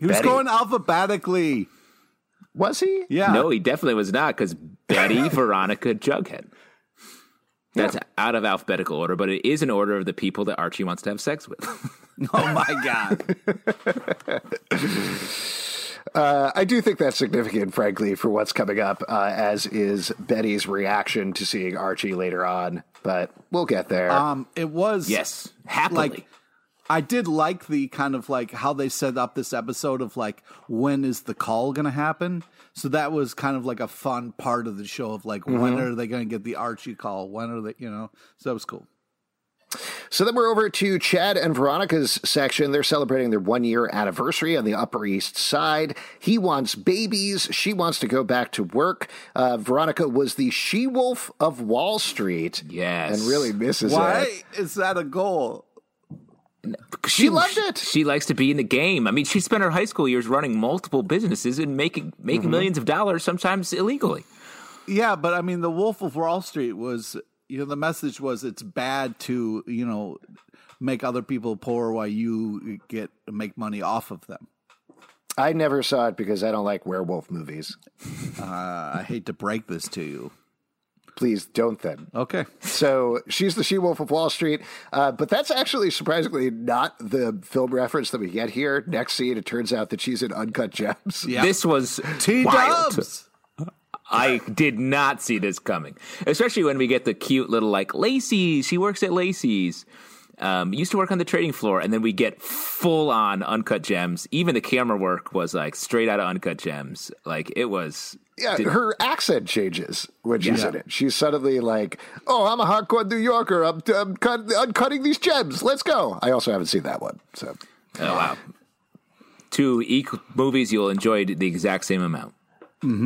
He was Betty. going alphabetically. Was he? Yeah. No, he definitely was not because Betty, Veronica, Jughead. That's out of alphabetical order, but it is in order of the people that Archie wants to have sex with. Oh my god. Uh, I do think that's significant, frankly, for what's coming up, uh, as is Betty's reaction to seeing Archie later on. But we'll get there. um, it was yes, happily. like I did like the kind of like how they set up this episode of like when is the call going to happen. So that was kind of like a fun part of the show of like when are they going to get the Archie call? When are they, you know? So that was cool. So then we're over to Chad and Veronica's section. They're celebrating their one year anniversary on the Upper East Side. He wants babies. She wants to go back to work. Uh, Veronica was the she wolf of Wall Street. Yes. And really misses it. Why is that a goal? She loved it. She likes to be in the game. I mean, she spent her high school years running multiple businesses and making making Mm-hmm. millions of dollars, sometimes illegally. Yeah, but I mean, the Wolf of Wall Street was, you know, the message was it's bad to, you know, make other people poor while you get make money off of them. I never saw it because I don't like werewolf movies. Uh, I hate to break this to you. Please don't then. Okay. So she's the she wolf of Wall Street, uh, but that's actually surprisingly not the film reference that we get here. Next scene, it turns out that she's in Uncut Gems. Yeah. This was T wild. Dubs. I did not see this coming, especially when we get the cute little like Lacey's. She works at Lacey's. Um, used to work on the trading floor, and then we get full on uncut gems. Even the camera work was like straight out of uncut gems. Like it was. Yeah, Did- her accent changes when she's Yeah. in it. She's suddenly like, "Oh, I'm a hardcore New Yorker. I'm, I'm cut, uncutting these gems. Let's go." I also haven't seen that one, so Oh wow! Two equal movies you'll enjoy the exact same amount.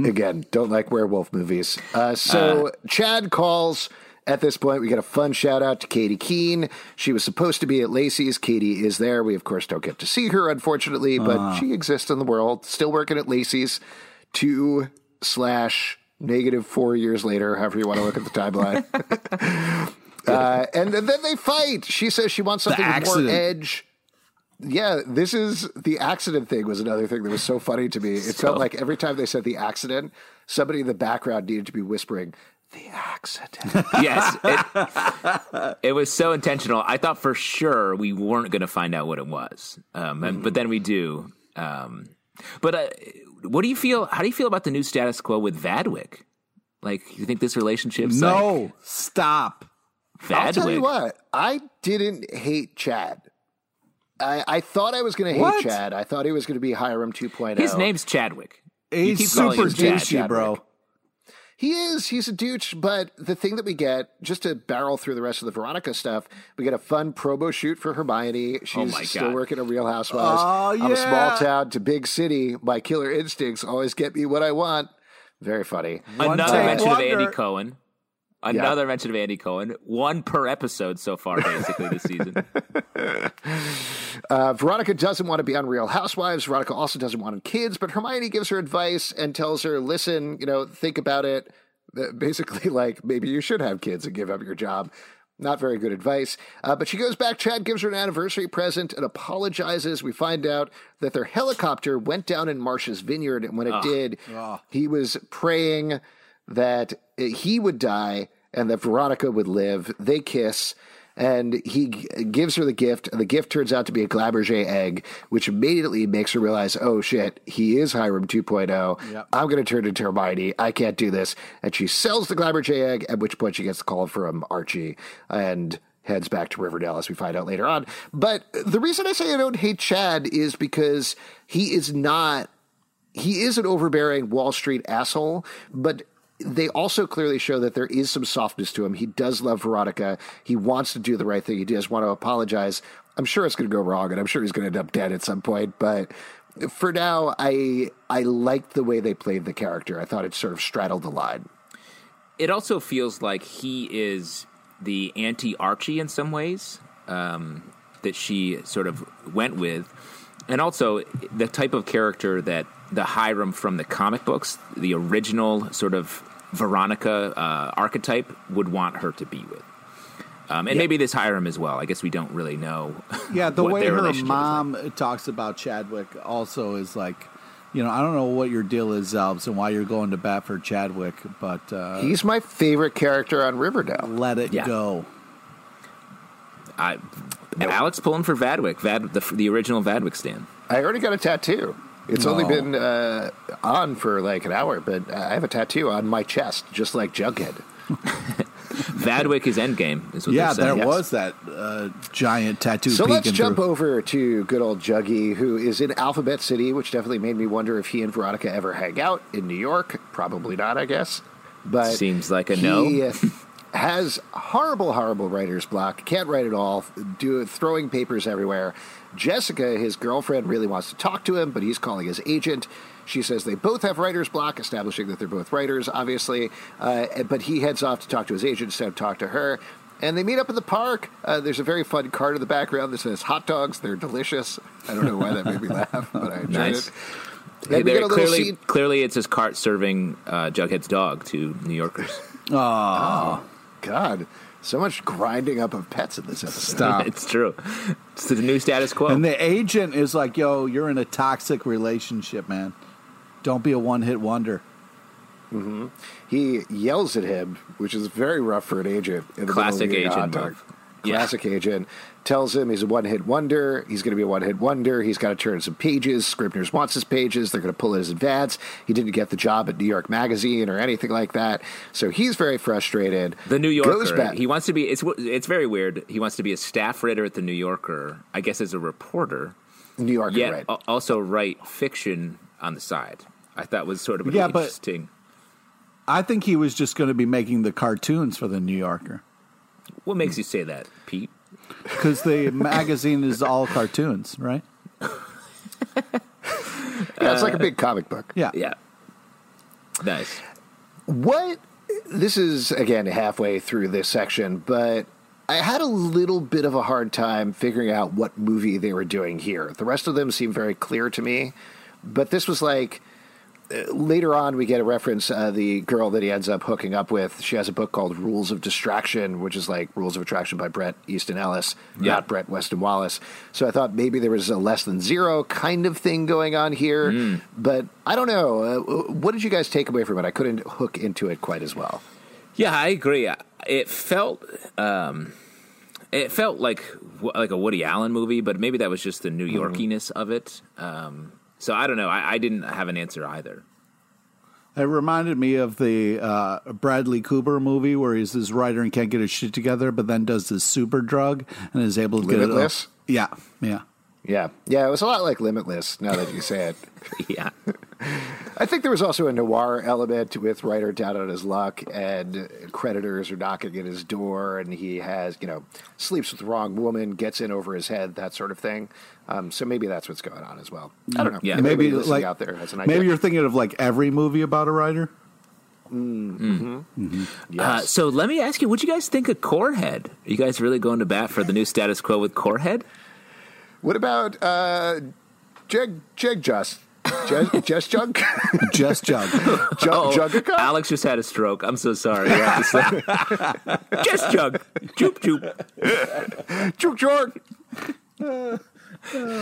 Again, don't like werewolf movies. Uh, so Chad calls At this point, we get a fun shout out to Katy Keene. She was supposed to be at Lacey's. Katie is there. We, of course, don't get to see her, unfortunately, but she exists in the world, still working at Lacey's. Two slash negative four years later, however you want to look at the timeline. uh, and, and then they fight. She says she wants something with more edge. Yeah, this is the accident thing was another thing that was so funny to me. It felt like every time they said the accident, somebody in the background needed to be whispering, the accident. yes, it, it was so intentional. I thought for sure we weren't going to find out what it was, um, and, but then we do. Um, but uh, what do you feel? How do you feel about the new status quo with Vadwick? Like, you think this relationship's No, like stop. I'll tell you what, I didn't hate Chad. I, I thought I was going to hate What? Chad. I thought he was going to be Hiram 2.0. His name's Chadwick. You He's calling super him Chad. douchey, bro. He is. He's a douche. But the thing that we get, just to barrel through the rest of the Veronica stuff, we get a fun promo shoot for Hermione. She's Oh still working at Real Housewives. Oh, I'm a small town to big city. My killer instincts always get me what I want. Very funny. One Another take mention of. Andy Cohen. Another mention of Andy Cohen. One per episode so far, basically this season. Uh, Veronica doesn't want to be on Real Housewives. Veronica also doesn't want kids, but Hermione gives her advice and tells her, listen, you know, think about it. Basically, like, maybe you should have kids and give up your job. Not very good advice. Uh, but she goes back. Chad gives her an anniversary present and apologizes. We find out that their helicopter went down in Martha's Vineyard. And when it did, he was praying that uh, he would die and that Veronica would live. They kiss and he g- gives her the gift, and the gift turns out to be a Fabergé egg, which immediately makes her realize, oh shit, he is Hiram 2.0. Yep. I'm going to turn into Hermione. I can't do this. And she sells the Fabergé egg, at which point she gets a call from Archie and heads back to Riverdale, as we find out later on. But the reason I say I don't hate Chad is because he is not he is an overbearing Wall Street asshole, but they also clearly show that there is some softness to him. He does love Veronica. He wants to do the right thing. He does want to apologize. I'm sure it's going to go wrong, and I'm sure he's going to end up dead at some point. But for now, I I liked the way they played the character. I thought it sort of straddled the line. it also feels like he is the anti Archie in some ways um, that she sort of went with, and also the type of character that the Hiram from the comic books, the original sort of Veronica uh, archetype, would want her to be with. Um, and maybe this Hiram as well. I guess we don't really know. Yeah, the what way their her relationship is like. mom talks about Chadwick also is like, you know, I don't know what your deal is, Zelbs, and why you're going to bat for Chadwick, but uh, He's my favorite character on Riverdale. let it Yeah. go. I, Alex pulling for Vadwick, Vad, the, the original Vadwick stand. I already got a tattoo. It's only been uh, on for like an hour, but I have a tattoo on my chest, just like Jughead. Vadwick is endgame. Is what Yeah, there saying. was that uh, giant tattoo. So let's jump through. over to good old Juggy, who is in Alphabet City, which definitely made me wonder if he and Veronica ever hang out in New York. Probably not, I guess. But Seems like a he no. has horrible, horrible writer's block. Can't write at all. Do throwing papers everywhere. Jessica, his girlfriend, really wants to talk to him, but he's calling his agent. She says they both have writer's block, establishing that they're both writers, obviously. Uh, but he heads off to talk to his agent instead of talk to her. And they meet up in the park. Uh, there's a very fun card in the background that says hot dogs. They're delicious. I don't know why that made me laugh, but I enjoyed Nice. it. And we get a clearly, scene. clearly, it's his cart serving uh, Jughead's dog to New Yorkers. God, so much grinding up of pets in this episode. Stop. it's true. It's the new status quo. And the agent is like, "Yo, you're in a toxic relationship, man. Don't be a one-hit wonder." Mm-hmm. He yells at him, which is very rough for an agent. In the Classic middle of eating a hot agent dog. move. Yeah. Classic agent tells him he's a one-hit wonder. He's going to be a one-hit wonder. He's got to turn some pages. Scribner's wants his pages. They're going to pull his advance. He didn't get the job at New York Magazine or anything like that. So he's very frustrated. the New goes Yorker. back. He wants to be. It's it's very weird. He wants to be a staff writer at the New Yorker. I guess as a reporter. New Yorker, Yet right? also write fiction on the side. I thought was sort of an Yeah, but- interesting. I think he was just going to be making the cartoons for the New Yorker What makes you say that, Pete? because the magazine is all cartoons, right? yeah, it's like a big comic book. Yeah. Yeah. Nice. What this is again halfway through this section, but I had a little bit of a hard time figuring out what movie they were doing here. The rest of them seem very clear to me, but this was like later on we get a reference uh, the girl that he ends up hooking up with. She has a book called rules of distraction which is like rules of attraction by Bret Easton Ellis Yeah. not Brett weston wallace. So i thought maybe there was a less than zero kind of thing going on here but i don't know. Uh, what did you guys take away from it? I couldn't hook into it quite as well. Yeah, I agree. It felt um, it felt like like a Woody Allen movie, but maybe that was just the New Yorkiness of it. Um, so I don't know. I, I didn't have an answer either. It reminded me of the uh, Bradley Cooper movie where he's this writer and can't get his shit together, but then does this super drug and is able to Limitless? get it. Yeah, yeah. yeah yeah it was a lot like limitless now that you say it yeah, I think there was also a noir element with writer down on his luck, and creditors are knocking at his door, and he has, you know, sleeps with the wrong woman, gets in over his head, that sort of thing. Um, so maybe that's what's going on as well. I don't know. Yeah. If Maybe like out there has an idea. maybe you're thinking of like every movie about a writer. Uh, Yes. so let me ask you, what do you guys think of Corehead? Are you guys really going to bat for the new status quo with Corehead? what about uh, Jeg Jeg Just Jeg, Just Jug Just Jug. Jug Oh, Juggica? Alex just had a stroke. I'm so sorry. I have to say. just jug, choop choop, Jug Jug.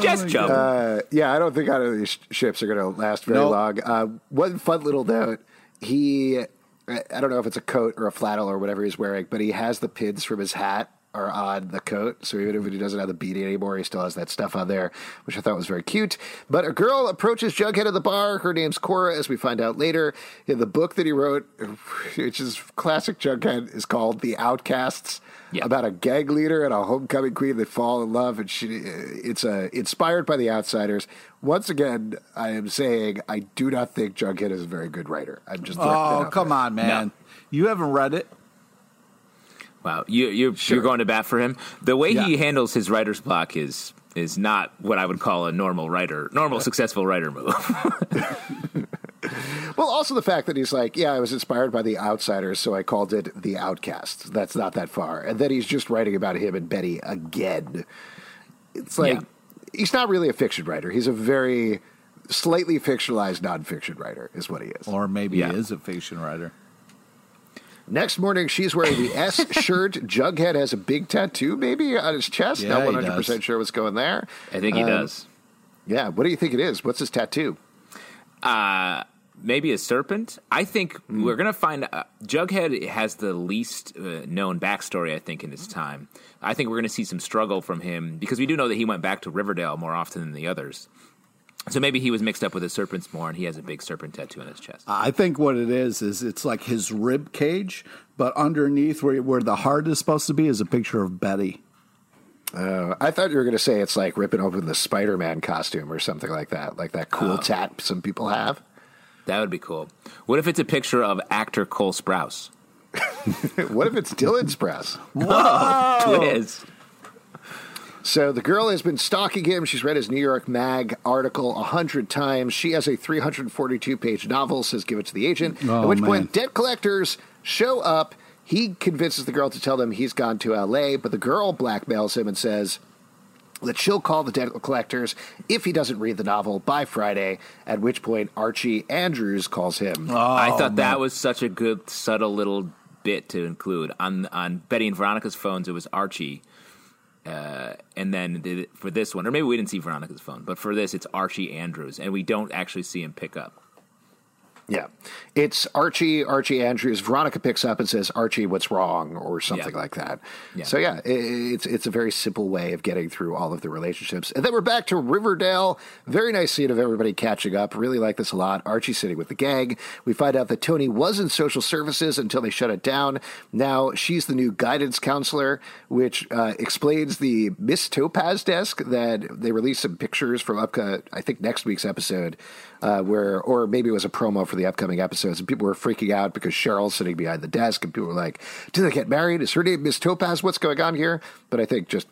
just jug. Uh, yeah, I don't think either of these sh- ships are going to last very Nope. long. Uh, one fun little note: he, I I don't know if it's a coat or a flannel or whatever he's wearing, but he has the pins from his hat are on the coat. So even if he doesn't have the beanie anymore, he still has that stuff on there, which I thought was very cute. But a girl approaches Jughead at the bar. Her name's Cora, as we find out later. In the book that he wrote, which is classic Jughead, is called "The Outcasts." Yeah. About a gang leader and a homecoming queen that fall in love, and she, it's uh, inspired by the outsiders. Once again, I am saying I do not think Jughead is a very good writer. I'm just throwing Oh, come there. on, man. You haven't read it. Wow, you, you're Sure. you're going to bat for him. The way he handles his writer's block is is not what I would call a normal writer, normal successful writer move. Well, also the fact that he's like, yeah, I was inspired by the outsiders, so I called it the Outcasts. That's not that far, and then he's just writing about him and Betty again. It's like Yeah. he's not really a fiction writer. He's a very slightly fictionalized nonfiction writer, is what he is. Or maybe Yeah. he is a fiction writer. Next morning, she's wearing the S shirt. Jughead has a big tattoo, maybe on his chest. Yeah, Not one hundred percent sure what's going there. I think he Um, does. Yeah, what do you think it is? What's his tattoo? Uh, Maybe a serpent. I think Hmm. we're gonna find uh, Jughead has the least uh, known backstory. I think in his time, I think we're gonna see some struggle from him because we do know that he went back to Riverdale more often than the others. So maybe he was mixed up with a serpents more, and he has a big serpent tattoo on his chest. I think what it is is it's like his rib cage, but underneath where where the heart is supposed to be is a picture of Betty. Uh, I thought you were going to say it's like ripping open the Spider Man costume or something like that, like that cool tat some people have. That would be cool. What if it's a picture of actor Cole Sprouse? what if it's Dylan Sprouse? Whoa, it is. So the girl has been stalking him. She's read his New York Mag article a hundred times. She has a 342 page novel, says give it to the agent. Oh, At which man. point, debt collectors show up. He convinces the girl to tell them he's gone to LA, but the girl blackmails him and says that she'll call the debt collectors if he doesn't read the novel by Friday, at which point Archie Andrews calls him. Oh, I thought that was such a good, subtle little bit to include on on Betty and Veronica's phones. It was Archie, uh, and then the, for this one, or maybe we didn't see Veronica's phone, but for this, it's Archie Andrews, and we don't actually see him pick up. Yeah. It's Archie, Archie Andrews. Veronica picks up and says, Archie, what's wrong? Or something Yeah. like that. Yeah. So, yeah, i- it's, it's a very simple way of getting through all of the relationships. And then we're back to Riverdale. Very nice scene of everybody catching up. Really like this a lot. Archie sitting with the gang. We find out that Toni was in social services until they shut it down. Now she's the new guidance counselor, which uh, explains the Miss Topaz desk that they released some pictures from up, I think, next week's episode uh, where, or maybe it was a promo for the upcoming episodes, and people were freaking out because Cheryl's sitting behind the desk, and people were like, "Did they get married? Is her name Miss Topaz? What's going on here?" But I think just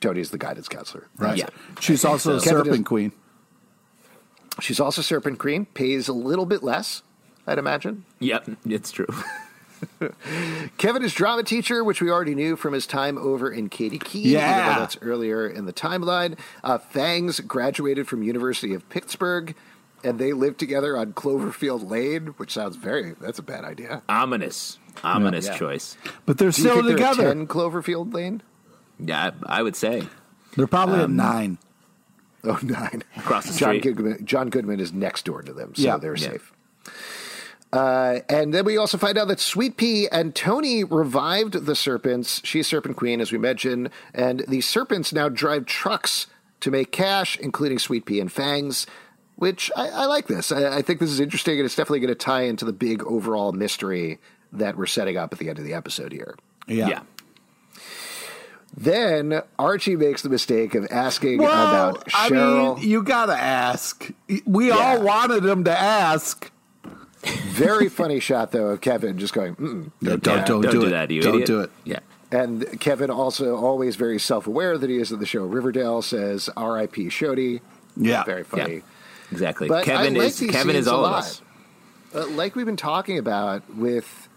Toni's the guidance counselor. Right. Yeah. She's also a so. Kevin serpent is- queen. She's also Serpent Queen, pays a little bit less, I'd imagine. Yep, it's true. Kevin is drama teacher, which we already knew from his time over in Katy Keene. Yeah. that's earlier in the timeline. Uh, Fangs graduated from University of Pittsburgh, and they live together on Cloverfield Lane, which sounds very. That's a bad idea. Ominous, ominous Yeah. choice. But they're Do you still think they're together. ten Cloverfield Lane? Yeah, I, I would say They're probably Um, at nine. Oh, nine. across the John street. Goodman, John Goodman is next door to them, so Yeah. they're Yeah. safe. Uh, and then we also find out that Sweet Pea and Toni revived the serpents. She's Serpent Queen, as we mentioned, and the serpents now drive trucks to make cash, including Sweet Pea and Fangs. Which I, I like this. I, I think this is interesting, and it's definitely going to tie into the big overall mystery that we're setting up at the end of the episode here. Yeah. yeah. Then Archie makes the mistake of asking Well, about I Cheryl. mean, you gotta ask. We Yeah. all wanted him to ask. Very funny shot though of Kevin just going, Mm-mm. No, don't, don't, don't do, do it. that, you don't idiot. do it. Yeah. and Kevin also always very self-aware that he is in the show Riverdale says R.I.P. Choni. Yeah. Very funny. Exactly. But Kevin like is Kevin is all of us. Uh, like we've been talking about with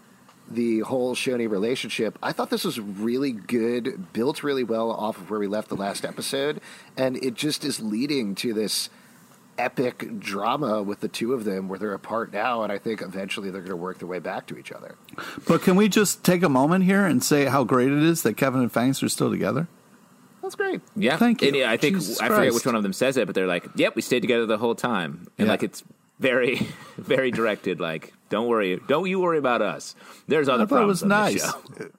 the whole Choni relationship, I thought this was really good, built really well off of where we left the last episode, and it just is leading to this epic drama with the two of them where they're apart now, and I think eventually they're going to work their way back to each other. But can we just take a moment here and say how great it is that Kevin and Fangs are still together? That's great. Yeah, Thank you. And yeah, I think Jesus I forget Christ. which one of them says it, but they're like, "Yep, we stayed together the whole time," and Yeah. like it's very, very directed. Like, don't worry, don't you worry about us. There's other I thought it problems was on this nice. show.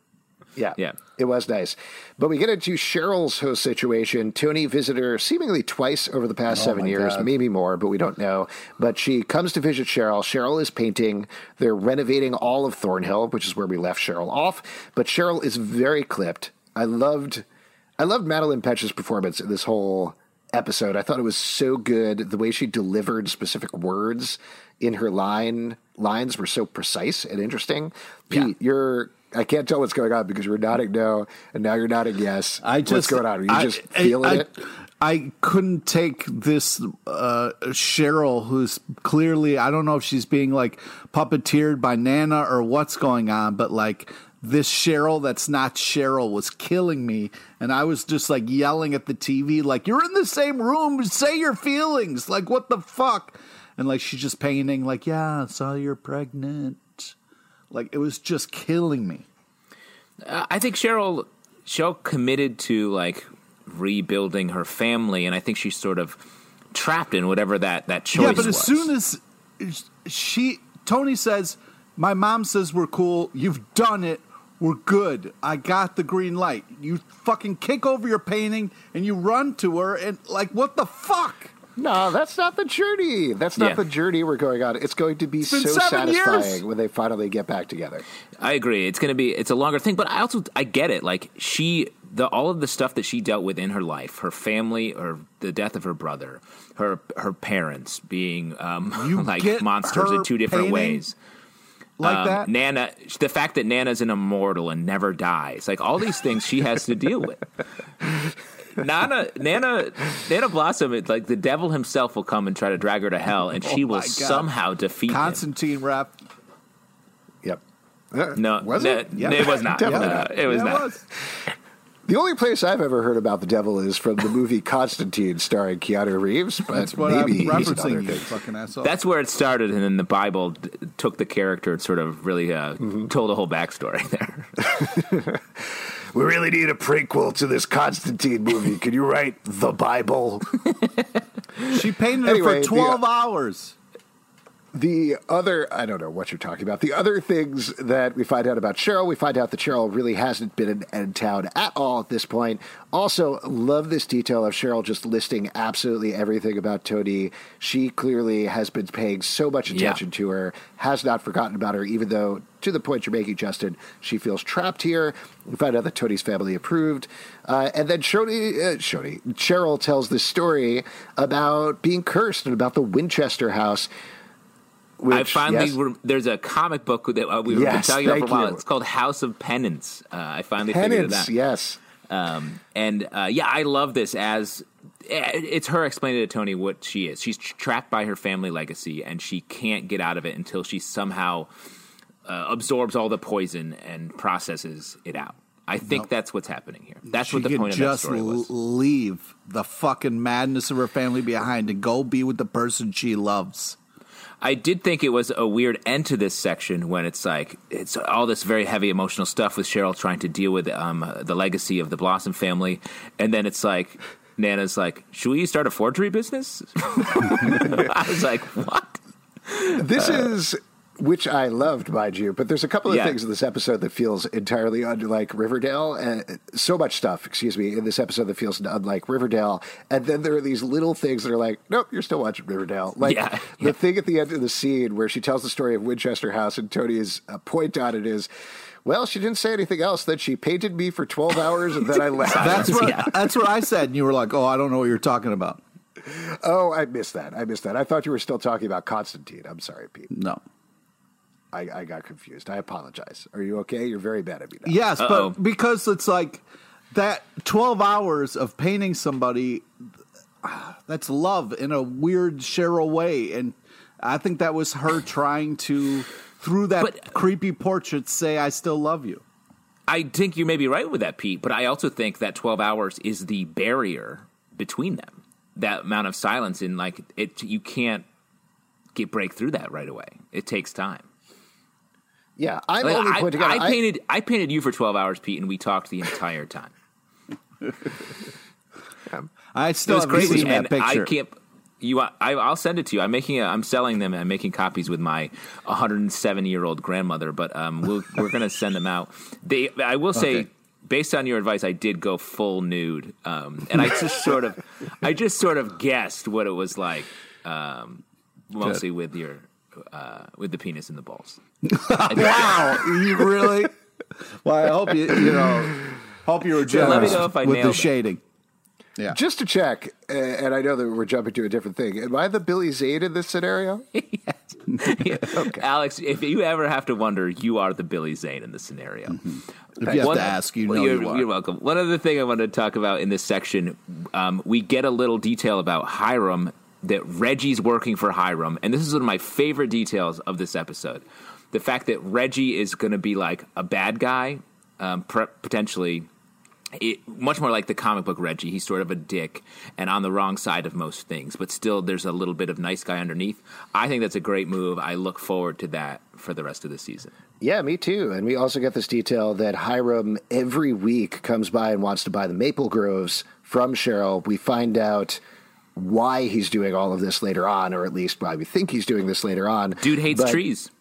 Yeah. Yeah. It was nice. But we get into Cheryl's host situation. Toni visited her seemingly twice over the past oh seven my years, God. maybe more, but we don't know. But she comes to visit Cheryl. Cheryl is painting. They're renovating all of Thornhill, which is where we left Cheryl off. But Cheryl is very clipped. I loved I loved Madelaine Petsch's performance in this whole episode. I thought it was so good. The way she delivered specific words in her line lines were so precise and interesting. Pete, Yeah. you're I can't tell what's going on because you were nodding no, and now you're nodding yes. I just what's going on? Are you I- just I- feeling I, it? I couldn't take this uh, Cheryl, who's clearly I don't know if she's being like puppeteered by Nana or what's going on, but like this Cheryl that's not Cheryl was killing me, and I was just like yelling at the TV, like "You're in the same room, say your feelings." Like what the fuck? And like she's just painting, like "Yeah, I saw you're pregnant." Like it was just killing me. Uh, I think Cheryl Cheryl committed to like rebuilding her family, and I think she's sort of trapped in whatever that that choice Yeah, but was. as soon as she Toni says, "My mom says we're cool. You've done it. We're good. I got the green light." You fucking kick over your painting and you run to her and like, what the fuck? No, that's not the journey. That's not Yeah. the journey we're going on. It's going to be been so seven years. satisfying when they finally get back together. I agree. It's going to be it's a longer thing, but I also I get it. Like she the all of the stuff that she dealt with in her life, her family, or the death of her brother, her her parents being um, You like get monsters her in two different painting ways. Like Um, that? Nana, the fact that Nana's an immortal and never dies, like all these things she has to deal with. Nana, Nana, Nana Blossom, like the devil himself will come and try to drag her to hell, and she Oh will God. somehow defeat him. Constantine rap. Yep. No, was no, it? It was not. Definitely No, not. It was Yeah, not. was. The only place I've ever heard about the devil is from the movie Constantine starring Keanu Reeves, but That's what maybe I'm he's another referencing, you fucking asshole. That's where it started, and then the Bible d- took the character and sort of really uh, Mm-hmm. told a whole backstory there. We really need a prequel to this Constantine movie. Can you write the Bible? she painted Anyway, it for 12 hours. The other, I don't know what you're talking about. The other things that we find out about Cheryl, we find out that Cheryl really hasn't been in, in town at all at this point. Also, love this detail of Cheryl just listing absolutely everything about Toni. She clearly has been paying so much attention to her, has not forgotten about her, even though, to the point you're making, Justin, she feels trapped here. We find out that Toni's family approved. Uh, and then Choni, uh, Choni, Cheryl tells this story about being cursed and about the Winchester house. I finally, yes. rem- there's a comic book that uh, we've Yes, been talking about for a while. you. It's called House of Penance. Uh, I finally figured it Penance, out. yes. Um, and uh, yeah, I love this as eh, it's her explaining to Toni what she is. She's trapped by her family legacy, and she can't get out of it until she somehow uh, absorbs all the poison and processes it out. I think that's what's happening here. That's she what the point of that story was. l- leave the fucking madness of her family behind and go be with the person she loves. I did think it was a weird end to this section when it's like it's all this very heavy emotional stuff with Cheryl trying to deal with um, the legacy of the Blossom family, and then it's like Nana's like, "Should we start a forgery business?" I was like, "What?" This is which I loved, mind you, but there's a couple of Yeah. things in this episode that feels entirely unlike Riverdale, and so much stuff, excuse me, in this episode that feels unlike Riverdale, and then there are these little things that are like, nope, you're still watching Riverdale. Like Yeah, the thing at the end of the scene where she tells the story of Winchester House, and Toni's uh, point on it is. Well, she didn't say anything else. That she painted me for twelve hours, and then I left. That's what Yeah. that's what I said, and you were like, "Oh, I don't know what you're talking about." oh, I missed that. I missed that. I thought you were still talking about Constantine. I'm sorry, Pete. No. I, I got confused. I apologize. Are you okay? You're very bad at me now. Yes, Uh-oh. but because it's like that 12 hours of painting somebody that's love in a weird Cheryl way and I think that was her trying to through that But- creepy portrait say I still love you. I think you may be right with that, Pete, but I also think that 12 hours is the barrier between them. That amount of silence and like it, you can't get break through that right away. It takes time. Yeah, I'm Like, only I, pointing out. I painted I painted you for 12 hours, Pete, and we talked the entire time. I It still was haven't crazy, seen and that picture. I can't. You, I, I'll send it to you. I'm making. A, I'm selling them. and I'm making copies with my 107 year old grandmother. But um, we'll, we're going to send them out. They. I will say, Okay. based on your advice, I did go full nude, um, and I just sort of, I just sort of guessed what it was like, um, mostly with your, uh, with the penis and the balls. wow, you really? Well, I hope you you know hope you were Yeah, let me generous know if I with the nailed it. shading. Yeah. Just to check, uh, and I know that we're jumping to a different thing. Am I the Billy Zane in this scenario? Yes. Okay, Alex, if you ever have to wonder, you are the Billy Zane in the scenario. If you have One- to ask, you know you're, you are. you're welcome. One other thing I wanted to talk about in this section, um, we get a little detail about Hiram that Reggie's working for Hiram, and this is one of my favorite details of this episode. The fact that Reggie is going to be like a bad guy, um, pre- potentially. It, much more like the comic book Reggie. He's sort of a dick and on the wrong side of most things, but still there's a little bit of nice guy underneath. I think that's a great move. I look forward to that for the rest of the season. Yeah, me too. And we also get this detail that Hiram every week comes by and wants to buy the maple groves from Cheryl. We find out why he's doing all of this later on, or at least why we think he's doing this later on. Dude hates But trees.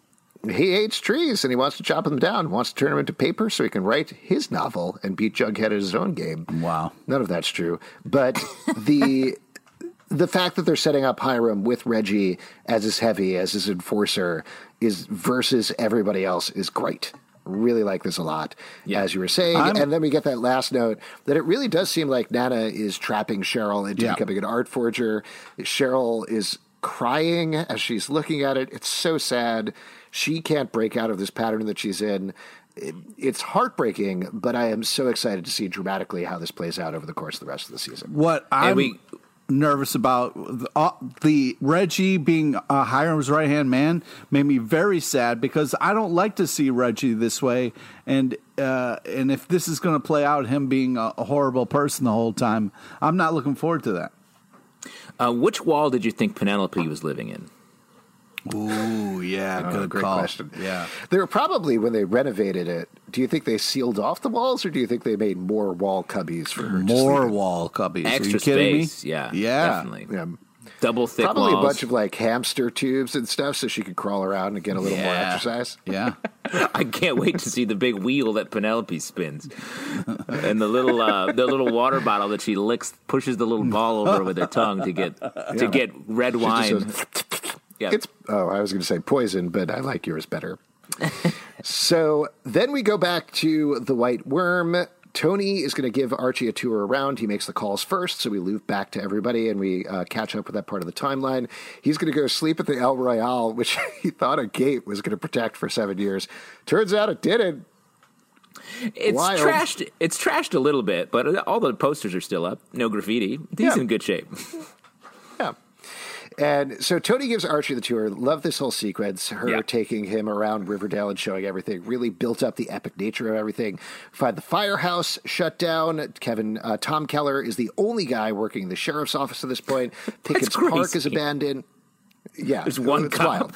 He hates trees and he wants to chop them down, wants to turn them into paper so he can write his novel and beat Jughead at his own game. Wow. None of that's true. But the the fact that they're setting up Hiram with Reggie as his heavy, as his enforcer, is versus everybody else is great. Really like this a lot, Yeah. as you were saying. I'm- and then we get that last note that it really does seem like Nana is trapping Cheryl into Yeah. becoming an art forger. Cheryl is crying as she's looking at it. It's so sad. She can't break out of this pattern that she's in. It, it's heartbreaking, but I am so excited to see dramatically how this plays out over the course of the rest of the season. What I'm we- nervous about the, uh, the Reggie being uh, Hiram's right hand man made me very sad because I don't like to see Reggie this way, and uh, and if this is going to play out him being a, a horrible person the whole time, I'm not looking forward to that. Uh, which wall did you think Penelope was living in? Ooh, yeah, good Oh, great question. Yeah, They were probably when they renovated it. Do you think they sealed off the walls, or do you think they made more wall cubbies for her? more sleep wall cubbies. Are Extra you kidding space. me? Yeah, yeah, definitely. Yeah. Double thick Probably walls. a bunch of like hamster tubes and stuff, so she could crawl around and get a little more exercise. Yeah, I can't wait to see the big wheel that Penelope spins, and the little uh, the little water bottle that she licks, pushes the little ball over with her tongue to get to get red She just wine. Yeah. It's oh, I was going to say poison, but I like yours better. so then we go back to the Whyte Wyrm. Toni is going to give Archie a tour around. He makes the calls first, so we loop back to everybody and we uh, catch up with that part of the timeline. He's going to go sleep at the El Royale, which he thought a gate was going to protect for seven years. Turns out it didn't. It's Wild. trashed. It's trashed a little bit, but all the posters are still up. No graffiti. He's Yeah. in good shape. Yeah. And so Toni gives Archie the tour. Love this whole sequence. Her Yeah. taking him around Riverdale and showing everything. Really built up the epic nature of everything. Find the firehouse shut down. Kevin uh, Tom Keller is the only guy working the sheriff's office at this point. Pickens Park is abandoned. Yeah, There's one it's cop. wild.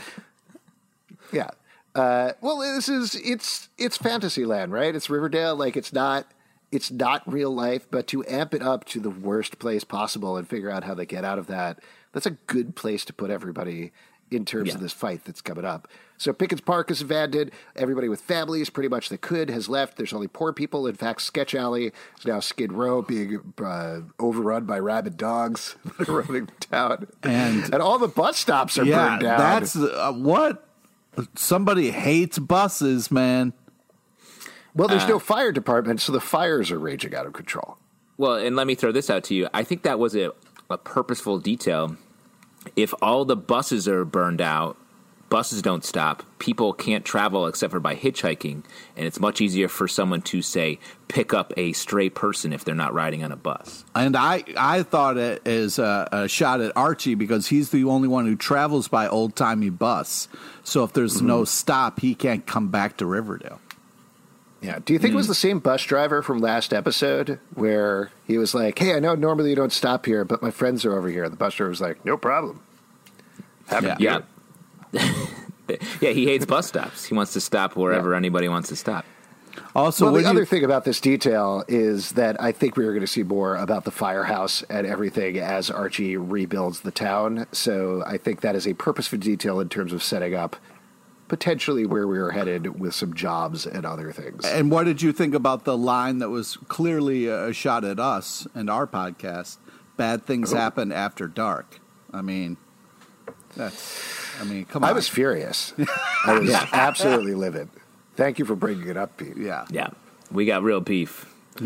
Yeah. Uh, well, this is it's it's fantasy land, right? It's Riverdale. Like it's not it's not real life, but to amp it up to the worst place possible and figure out how they get out of that, that's a good place to put everybody in terms of this fight that's coming up. So Pickens Park is abandoned. Everybody with families, pretty much that could, has left. There's only poor people. In fact, Sketch Alley is now Skid Row, being uh, overrun by rabid dogs that are running down, And- and all the bus stops are yeah, burned down. that's uh, what somebody hates buses, man. Well, there's Uh, no fire department, so the fires are raging out of control. Well, and let me throw this out to you. I think that was a, a purposeful detail. If all the buses are burned out, buses don't stop. People can't travel except for by hitchhiking, and it's much easier for someone to say pick up a stray person if they're not riding on a bus. And I, I thought it as a, a shot at Archie because he's the only one who travels by old timey bus. So if there's no mm-hmm. stop, he can't come back to Riverdale. Yeah. Do you think it was hmm. the same bus driver from last episode where he was like, "Hey, I know normally you don't stop here, but my friends are over here." The bus driver was like, "No problem." Happy to do Yeah. yeah, he hates bus stops. He wants to stop wherever anybody wants to stop. Also, well, when the you- other thing about this detail is that I think we are going to see more about the firehouse and everything as Archie rebuilds the town. So I think that is a purposeful detail in terms of setting up potentially where we are headed with some jobs and other things. And what did you think about the line that was clearly a shot at us and our podcast? Bad things happen after dark. I mean, that's. I mean, come on. I was furious. I was absolutely livid. Thank you for bringing it up, Pete. yeah. Yeah, we got real beef.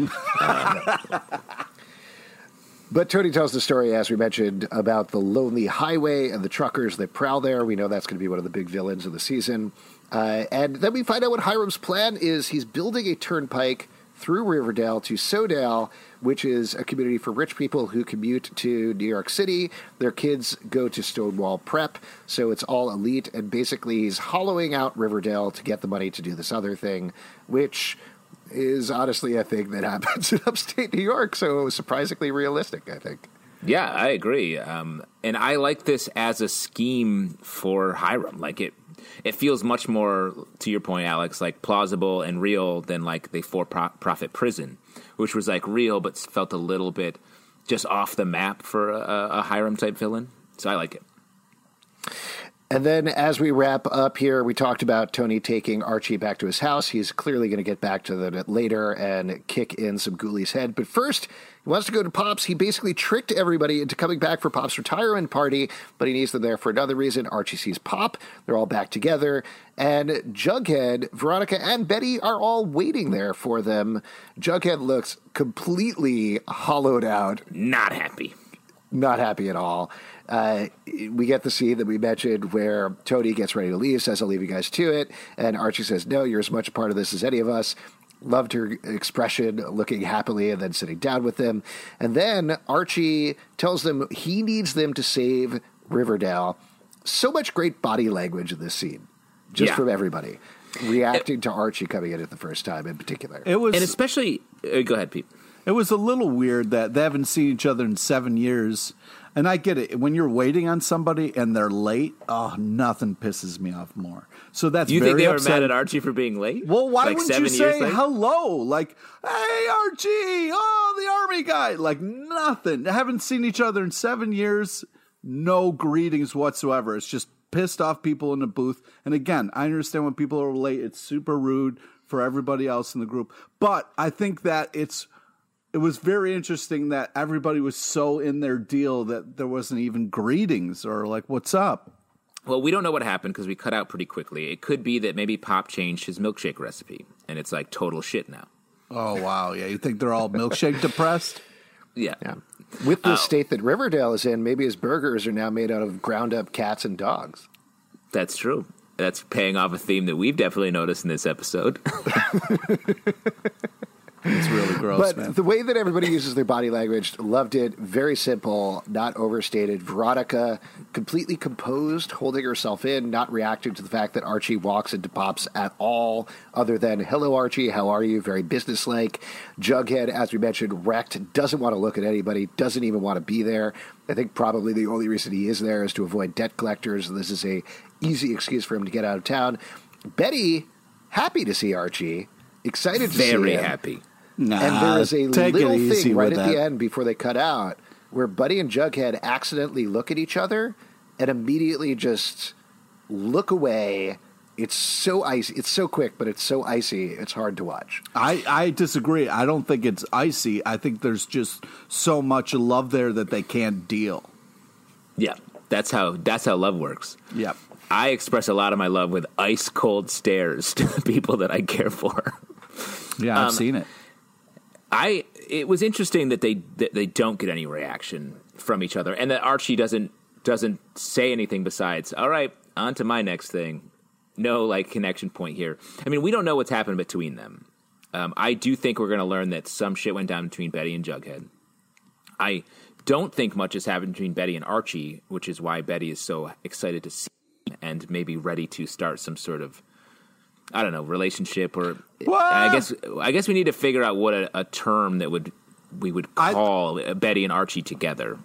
But Toni tells the story, as we mentioned, about the lonely highway and the truckers that prowl there. We know that's going to be one of the big villains of the season. Uh, and then we find out what Hiram's plan is. He's building a turnpike through Riverdale to SoDale, which is a community for rich people who commute to New York City. Their kids go to Stonewall Prep, so it's all elite. And basically, he's hollowing out Riverdale to get the money to do this other thing, which is honestly a thing that happens in upstate New York. So it was surprisingly realistic, I think. Yeah, I agree. Um, and I like this as a scheme for Hiram. Like it, it feels much more, to your point, Alex, like plausible and real than like the for-profit prison, which was like real but felt a little bit just off the map for a, a Hiram type villain. So I like it. And then as we wrap up here, we talked about Toni taking Archie back to his house. He's clearly going to get back to that later and kick in some Ghoulies' head. But first, he wants to go to Pops. He basically tricked everybody into coming back for Pop's retirement party, but he needs them there for another reason. Archie sees Pop. They're all back together. And Jughead, Veronica, and Betty are all waiting there for them. Jughead looks completely hollowed out, Not happy. not happy at all. Uh, we get the scene that we mentioned where Toni gets ready to leave, says, I'll leave you guys to it. And Archie says, No, you're as much a part of this as any of us. Loved her expression, looking happily and then sitting down with them. And then Archie tells them he needs them to save Riverdale. So much great body language in this scene, just Yeah. from everybody. Reacting to Archie coming in at the first time in particular. It was And especially, uh, go ahead, Pete. It was a little weird that they haven't seen each other in seven years. And I get it. When you're waiting on somebody and they're late, oh, nothing pisses me off more. So that's you think they were mad at Archie for being late? Well, why Like wouldn't you say late? hello? Like, hey, Archie, oh, the army guy. Like, nothing. Haven't seen each other in seven years. No greetings whatsoever. It's just pissed off people in the booth. And again, I understand when people are late, it's super rude for everybody else in the group. But I think that it's. It was very interesting that everybody was so in their deal that there wasn't even greetings or like, what's up? Well, we don't know what happened because we cut out pretty quickly. It could be that maybe Pop changed his milkshake recipe, and it's like total shit now. Oh, wow. Yeah. You think they're all milkshake depressed? Yeah. Yeah. With the uh, state that Riverdale is in, maybe his burgers are now made out of ground up cats and dogs. That's true. That's paying off a theme that we've definitely noticed in this episode. It's really gross, But man. the way that everybody uses their body language, loved it. Very simple, not overstated. Veronica, completely composed, holding herself in, not reacting to the fact that Archie walks into Pops at all, other than, hello, Archie, how are you? Very businesslike. Jughead, as we mentioned, wrecked, doesn't want to look at anybody, doesn't even want to be there. I think probably the only reason he is there is to avoid debt collectors. This is a easy excuse for him to get out of town. Betty, happy to see Archie, excited to see Very him. happy. Nah, And there is a little thing right at that. the end before they cut out where Betty and Jughead accidentally look at each other and immediately just look away. It's so icy. It's so quick, but it's so icy. It's hard to watch. I, I disagree. I don't think it's icy. I think there's just so much love there that they can't deal. Yeah, that's how that's how love works. Yeah, I express a lot of my love with ice cold stares to the people that I care for. Yeah, I've Um, seen it. I it was interesting that they that they don't get any reaction from each other, and that Archie doesn't doesn't say anything besides "All right, on to my next thing." No, like connection point here. I mean, we don't know what's happened between them. Um, I do think we're going to learn that some shit went down between Betty and Jughead. I don't think much has happened between Betty and Archie, which is why Betty is so excited to see and maybe ready to start some sort of I don't know relationship or What? I guess I guess we need to figure out what a, a term that would we would I- call Betty and Archie together.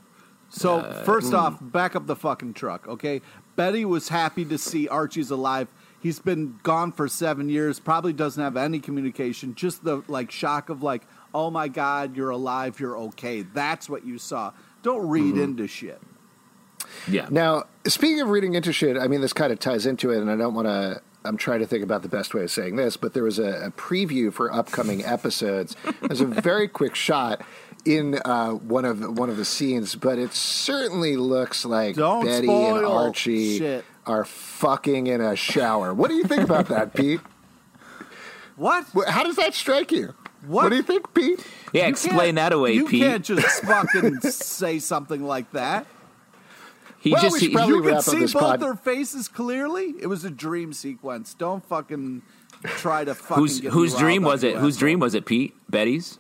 So Uh, first mm. off, back up the fucking truck, okay? Betty was happy to see Archie's alive. He's been gone for seven years. Probably doesn't have any communication. Just the like shock of like, oh my god, you're alive. You're okay. That's what you saw. Don't read Mm-hmm. into shit. Yeah. Now, speaking of reading into shit, I mean, this kind of ties into it, and I don't want to. I'm trying to think about the best way of saying this, but there was a, a preview for upcoming episodes. There's a very quick shot in uh, one of one of the scenes, but it certainly looks like Don't Betty and Archie shit. are fucking in a shower. What do you think about that, Pete? What? How does that strike you? What? do you think, Pete? yeah, You explain that away, You Pete. You can't just fucking say something like that. He Well, just we should he- probably You wrap can up see both pod. their faces clearly. It was a dream sequence. Don't fucking try to fucking. whose get whose dream was it? Whose dream was it? Pete Betty's.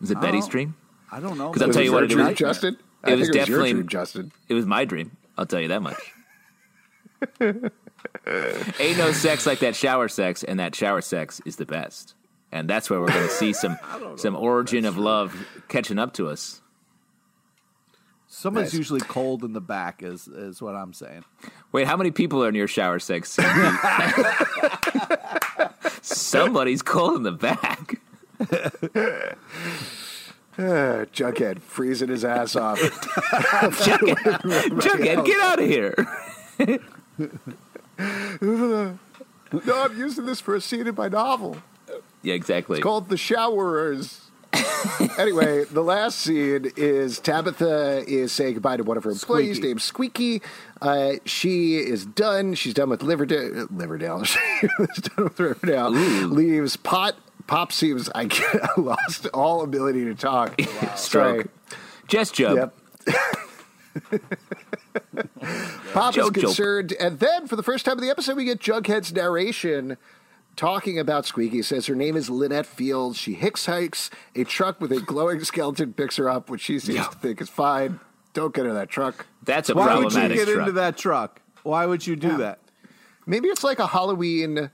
Was it Betty's dream? I don't know. 'Cause I'll tell you what your it was. Justin. I It was think it was your definitely- dream, Justin. It was my dream. I'll tell you that much. Ain't no sex like that shower sex, and that shower sex is the best. And that's where we're going to see some some origin of love catching up to us. Someone's Nice. usually cold in the back, is is what I'm saying. Wait, how many people are in your shower sex? scene, Pete? Somebody's cold in the back. Uh, Jughead freezing his ass off. Jughead, Jughead, get out of here. no, I'm using this for a scene in my novel. Yeah, exactly. It's called The Showerers. Anyway, the last scene is Tabitha is saying goodbye to one of her employees Squeaky. named Squeaky. Uh, she is done. She's done with Liverdale. Liverdale. She's done with Riverdale. Ooh. Leaves Pot. Pop seems I get- I lost all ability to talk. Stroke. Just Job. Yep. Pop is concerned, and then for the first time in the episode, we get Jughead's narration talking about Squeaky. Says her name is Lynette Fields. She hicks hikes a truck with a glowing skeleton picks her up, which she seems Yeah. to think is fine. Don't get her that truck. That's a Why would you get truck. into that truck? Why would you do that? Maybe it's like a Halloween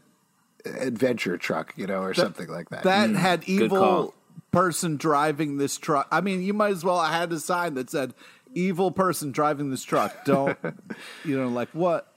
adventure truck, you know, or something like that. That had Mm, good call. evil person driving this truck. I mean, you might as well have had a sign that said "evil person driving this truck." Don't you know? Like what?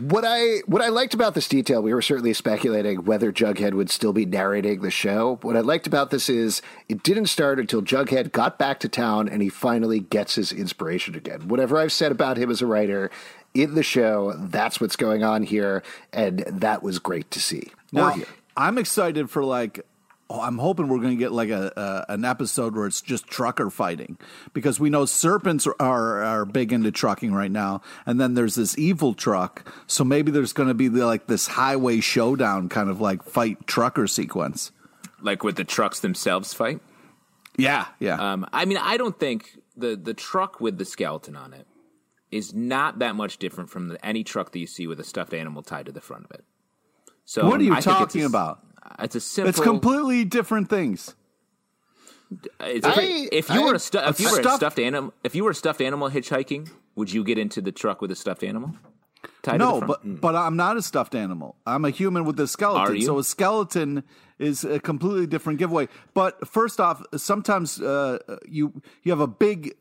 What I what I liked about this detail, we were certainly speculating whether Jughead would still be narrating the show. What I liked about this is it didn't start until Jughead got back to town and he finally gets his inspiration again. Whatever I've said about him as a writer in the show, that's what's going on here, and that was great to see. Now. I'm excited for like. Oh, I'm hoping we're going to get like a, a an episode where it's just trucker fighting because we know serpents are, are big into trucking right now, and then there's this evil truck. So maybe there's going to be the, like this highway showdown kind of like fight trucker sequence. like with the trucks themselves fight. Yeah, yeah. Um, I mean, I don't think the the truck with the skeleton on it is not that much different from the, any truck that you see with a stuffed animal tied to the front of it. So what are you I talking about? It's a simple. It's completely different things. It's I- pretty- if you I- were a stu- if you were a stuffed- stuffed animal, if you were a stuffed animal hitchhiking, would you get into the truck with a stuffed animal? Tied No, but front? but I'm not a stuffed animal. I'm a human with a skeleton. Are you? So a skeleton is a completely different giveaway. But first off, sometimes uh, you you have a big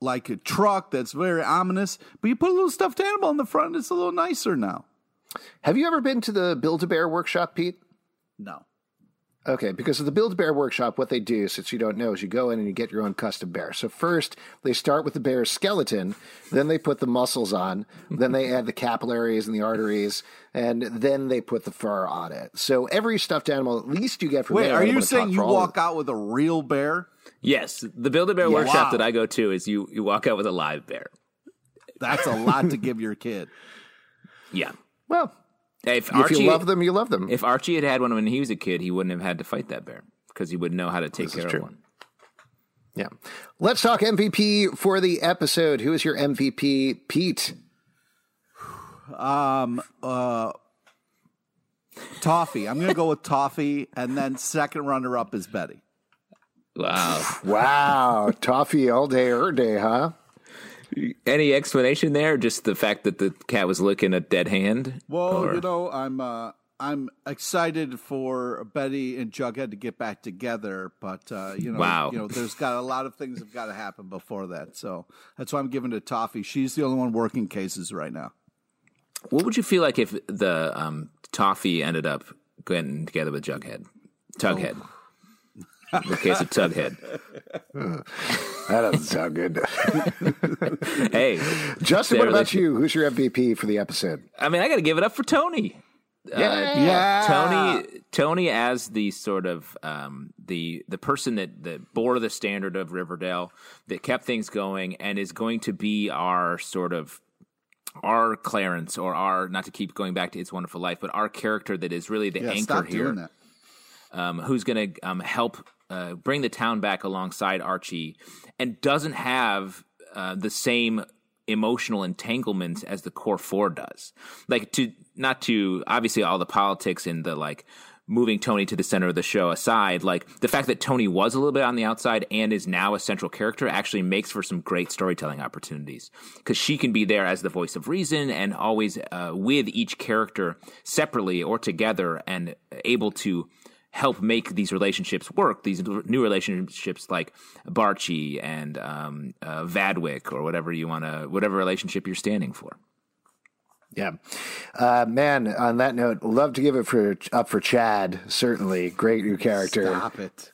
like a truck that's very ominous, but you put a little stuffed animal in the front, it's a little nicer now. Have you ever been to the Build a Bear workshop, Pete? No. Okay, because of the Build a Bear workshop, what they do, since you don't know, is you go in and you get your own custom bear. So first, they start with the bear's skeleton, then they put the muscles on, then they add the capillaries and the arteries, and then they put the fur on it. So every stuffed animal, at least you get from Wait, there, I are you saying you for all of walk out with a real bear? yes, the Build a Bear Yeah. workshop Wow. that I go to is you you walk out with a live bear. That's a lot to give your kid. Yeah. Well, If if Archie you love them, you love them. if Archie had had one when he was a kid, he wouldn't have had to fight that bear because he would know how to take This is care of one. yeah. Let's talk MVP for the episode. Who is your MVP, Pete? Um, uh, Toffee. I'm going to go with Toffee, and then second runner up is Betty. Wow. Wow, toffee all day, er day, huh? Any explanation there? Just the fact that the cat was licking a dead hand? Well, Or- you know, I'm uh, I'm excited for Betty and Jughead to get back together, but uh, you know, Wow. you know, there's got a lot of things have got to happen before that. So that's why I'm giving it to Toffee. She's the only one working cases right now. What would you feel like if the um, toffee ended up getting together with Jughead? Tughead. The case of Tughead. That doesn't sound good. Hey, Justin, what about you? Who's your MVP for the episode? I mean, I got to give it up for Toni. Yeah. Yeah, Toni, Toni, as the sort of um, the the person that that bore the standard of Riverdale, that kept things going, and is going to be our sort of our Clarence or our not to keep going back to It's Wonderful Life, but our character that is really the Yeah, anchor here. um, who's going to um, help uh, bring the town back alongside Archie, and doesn't have uh, the same emotional entanglements as the core four does. Like to not to obviously all the politics and the like moving Toni to the center of the show aside, like the fact that Toni was a little bit on the outside and is now a central character actually makes for some great storytelling opportunities because she can be there as the voice of reason and always uh, with each character separately or together and able to help make these relationships work. These new relationships like Barchie and um, uh, Vadwick or whatever you want to, whatever relationship you're standing for. Yeah, uh, man. On that note, love to give it for up for Chad. Certainly, great new character. Stop it.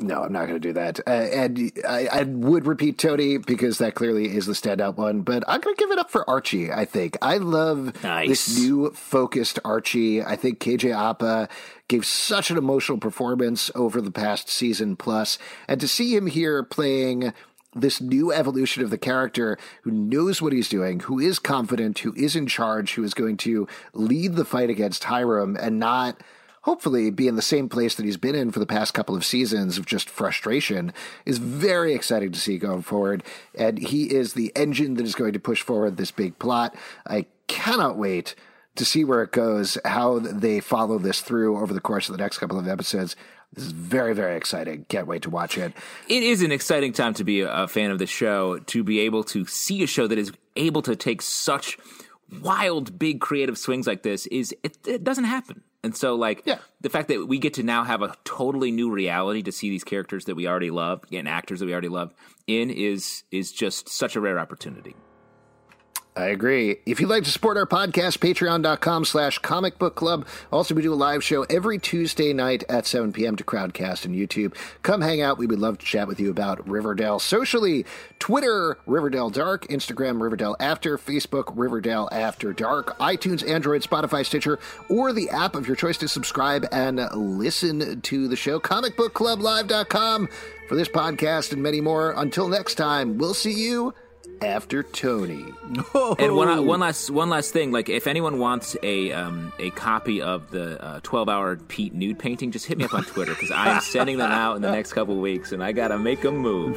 No, I'm not going to do that. Uh, and I, I would repeat Toni because that clearly is the standout one. But I'm going to give it up for Archie. I think I love Nice. this new focused Archie. I think KJ Apa gave such an emotional performance over the past season plus, and to see him here playing this new evolution of the character who knows what he's doing, who is confident, who is in charge, who is going to lead the fight against Hiram and not hopefully be in the same place that he's been in for the past couple of seasons of just frustration is very exciting to see going forward. And he is the engine that is going to push forward this big plot. I cannot wait to see where it goes, how they follow this through over the course of the next couple of episodes. This is very, very exciting. Can't wait to watch it. It is an exciting time to be a fan of the show, to be able to see a show that is able to take such wild, big creative swings like this is it, it doesn't happen. And so, like, Yeah. the fact that we get to now have a totally new reality to see these characters that we already love and actors that we already love in is is just such a rare opportunity. I agree. If you'd like to support our podcast, patreon.com slash comic book club. Also, we do a live show every Tuesday night at 7 p.m. to Crowdcast and YouTube. Come hang out. We would love to chat with you about Riverdale socially. Twitter, Riverdale Dark. Instagram, Riverdale After. Facebook, Riverdale After Dark. iTunes, Android, Spotify, Stitcher, or the app of your choice to subscribe and listen to the show. Comicbookclublive.com for this podcast and many more. Until next time, we'll see you after Toni. And one one last one last thing, like if anyone wants a um, a copy of the uh, twelve hour Pete nude painting, just hit me up on Twitter because I am sending them out in the next couple of weeks, and I gotta make them move.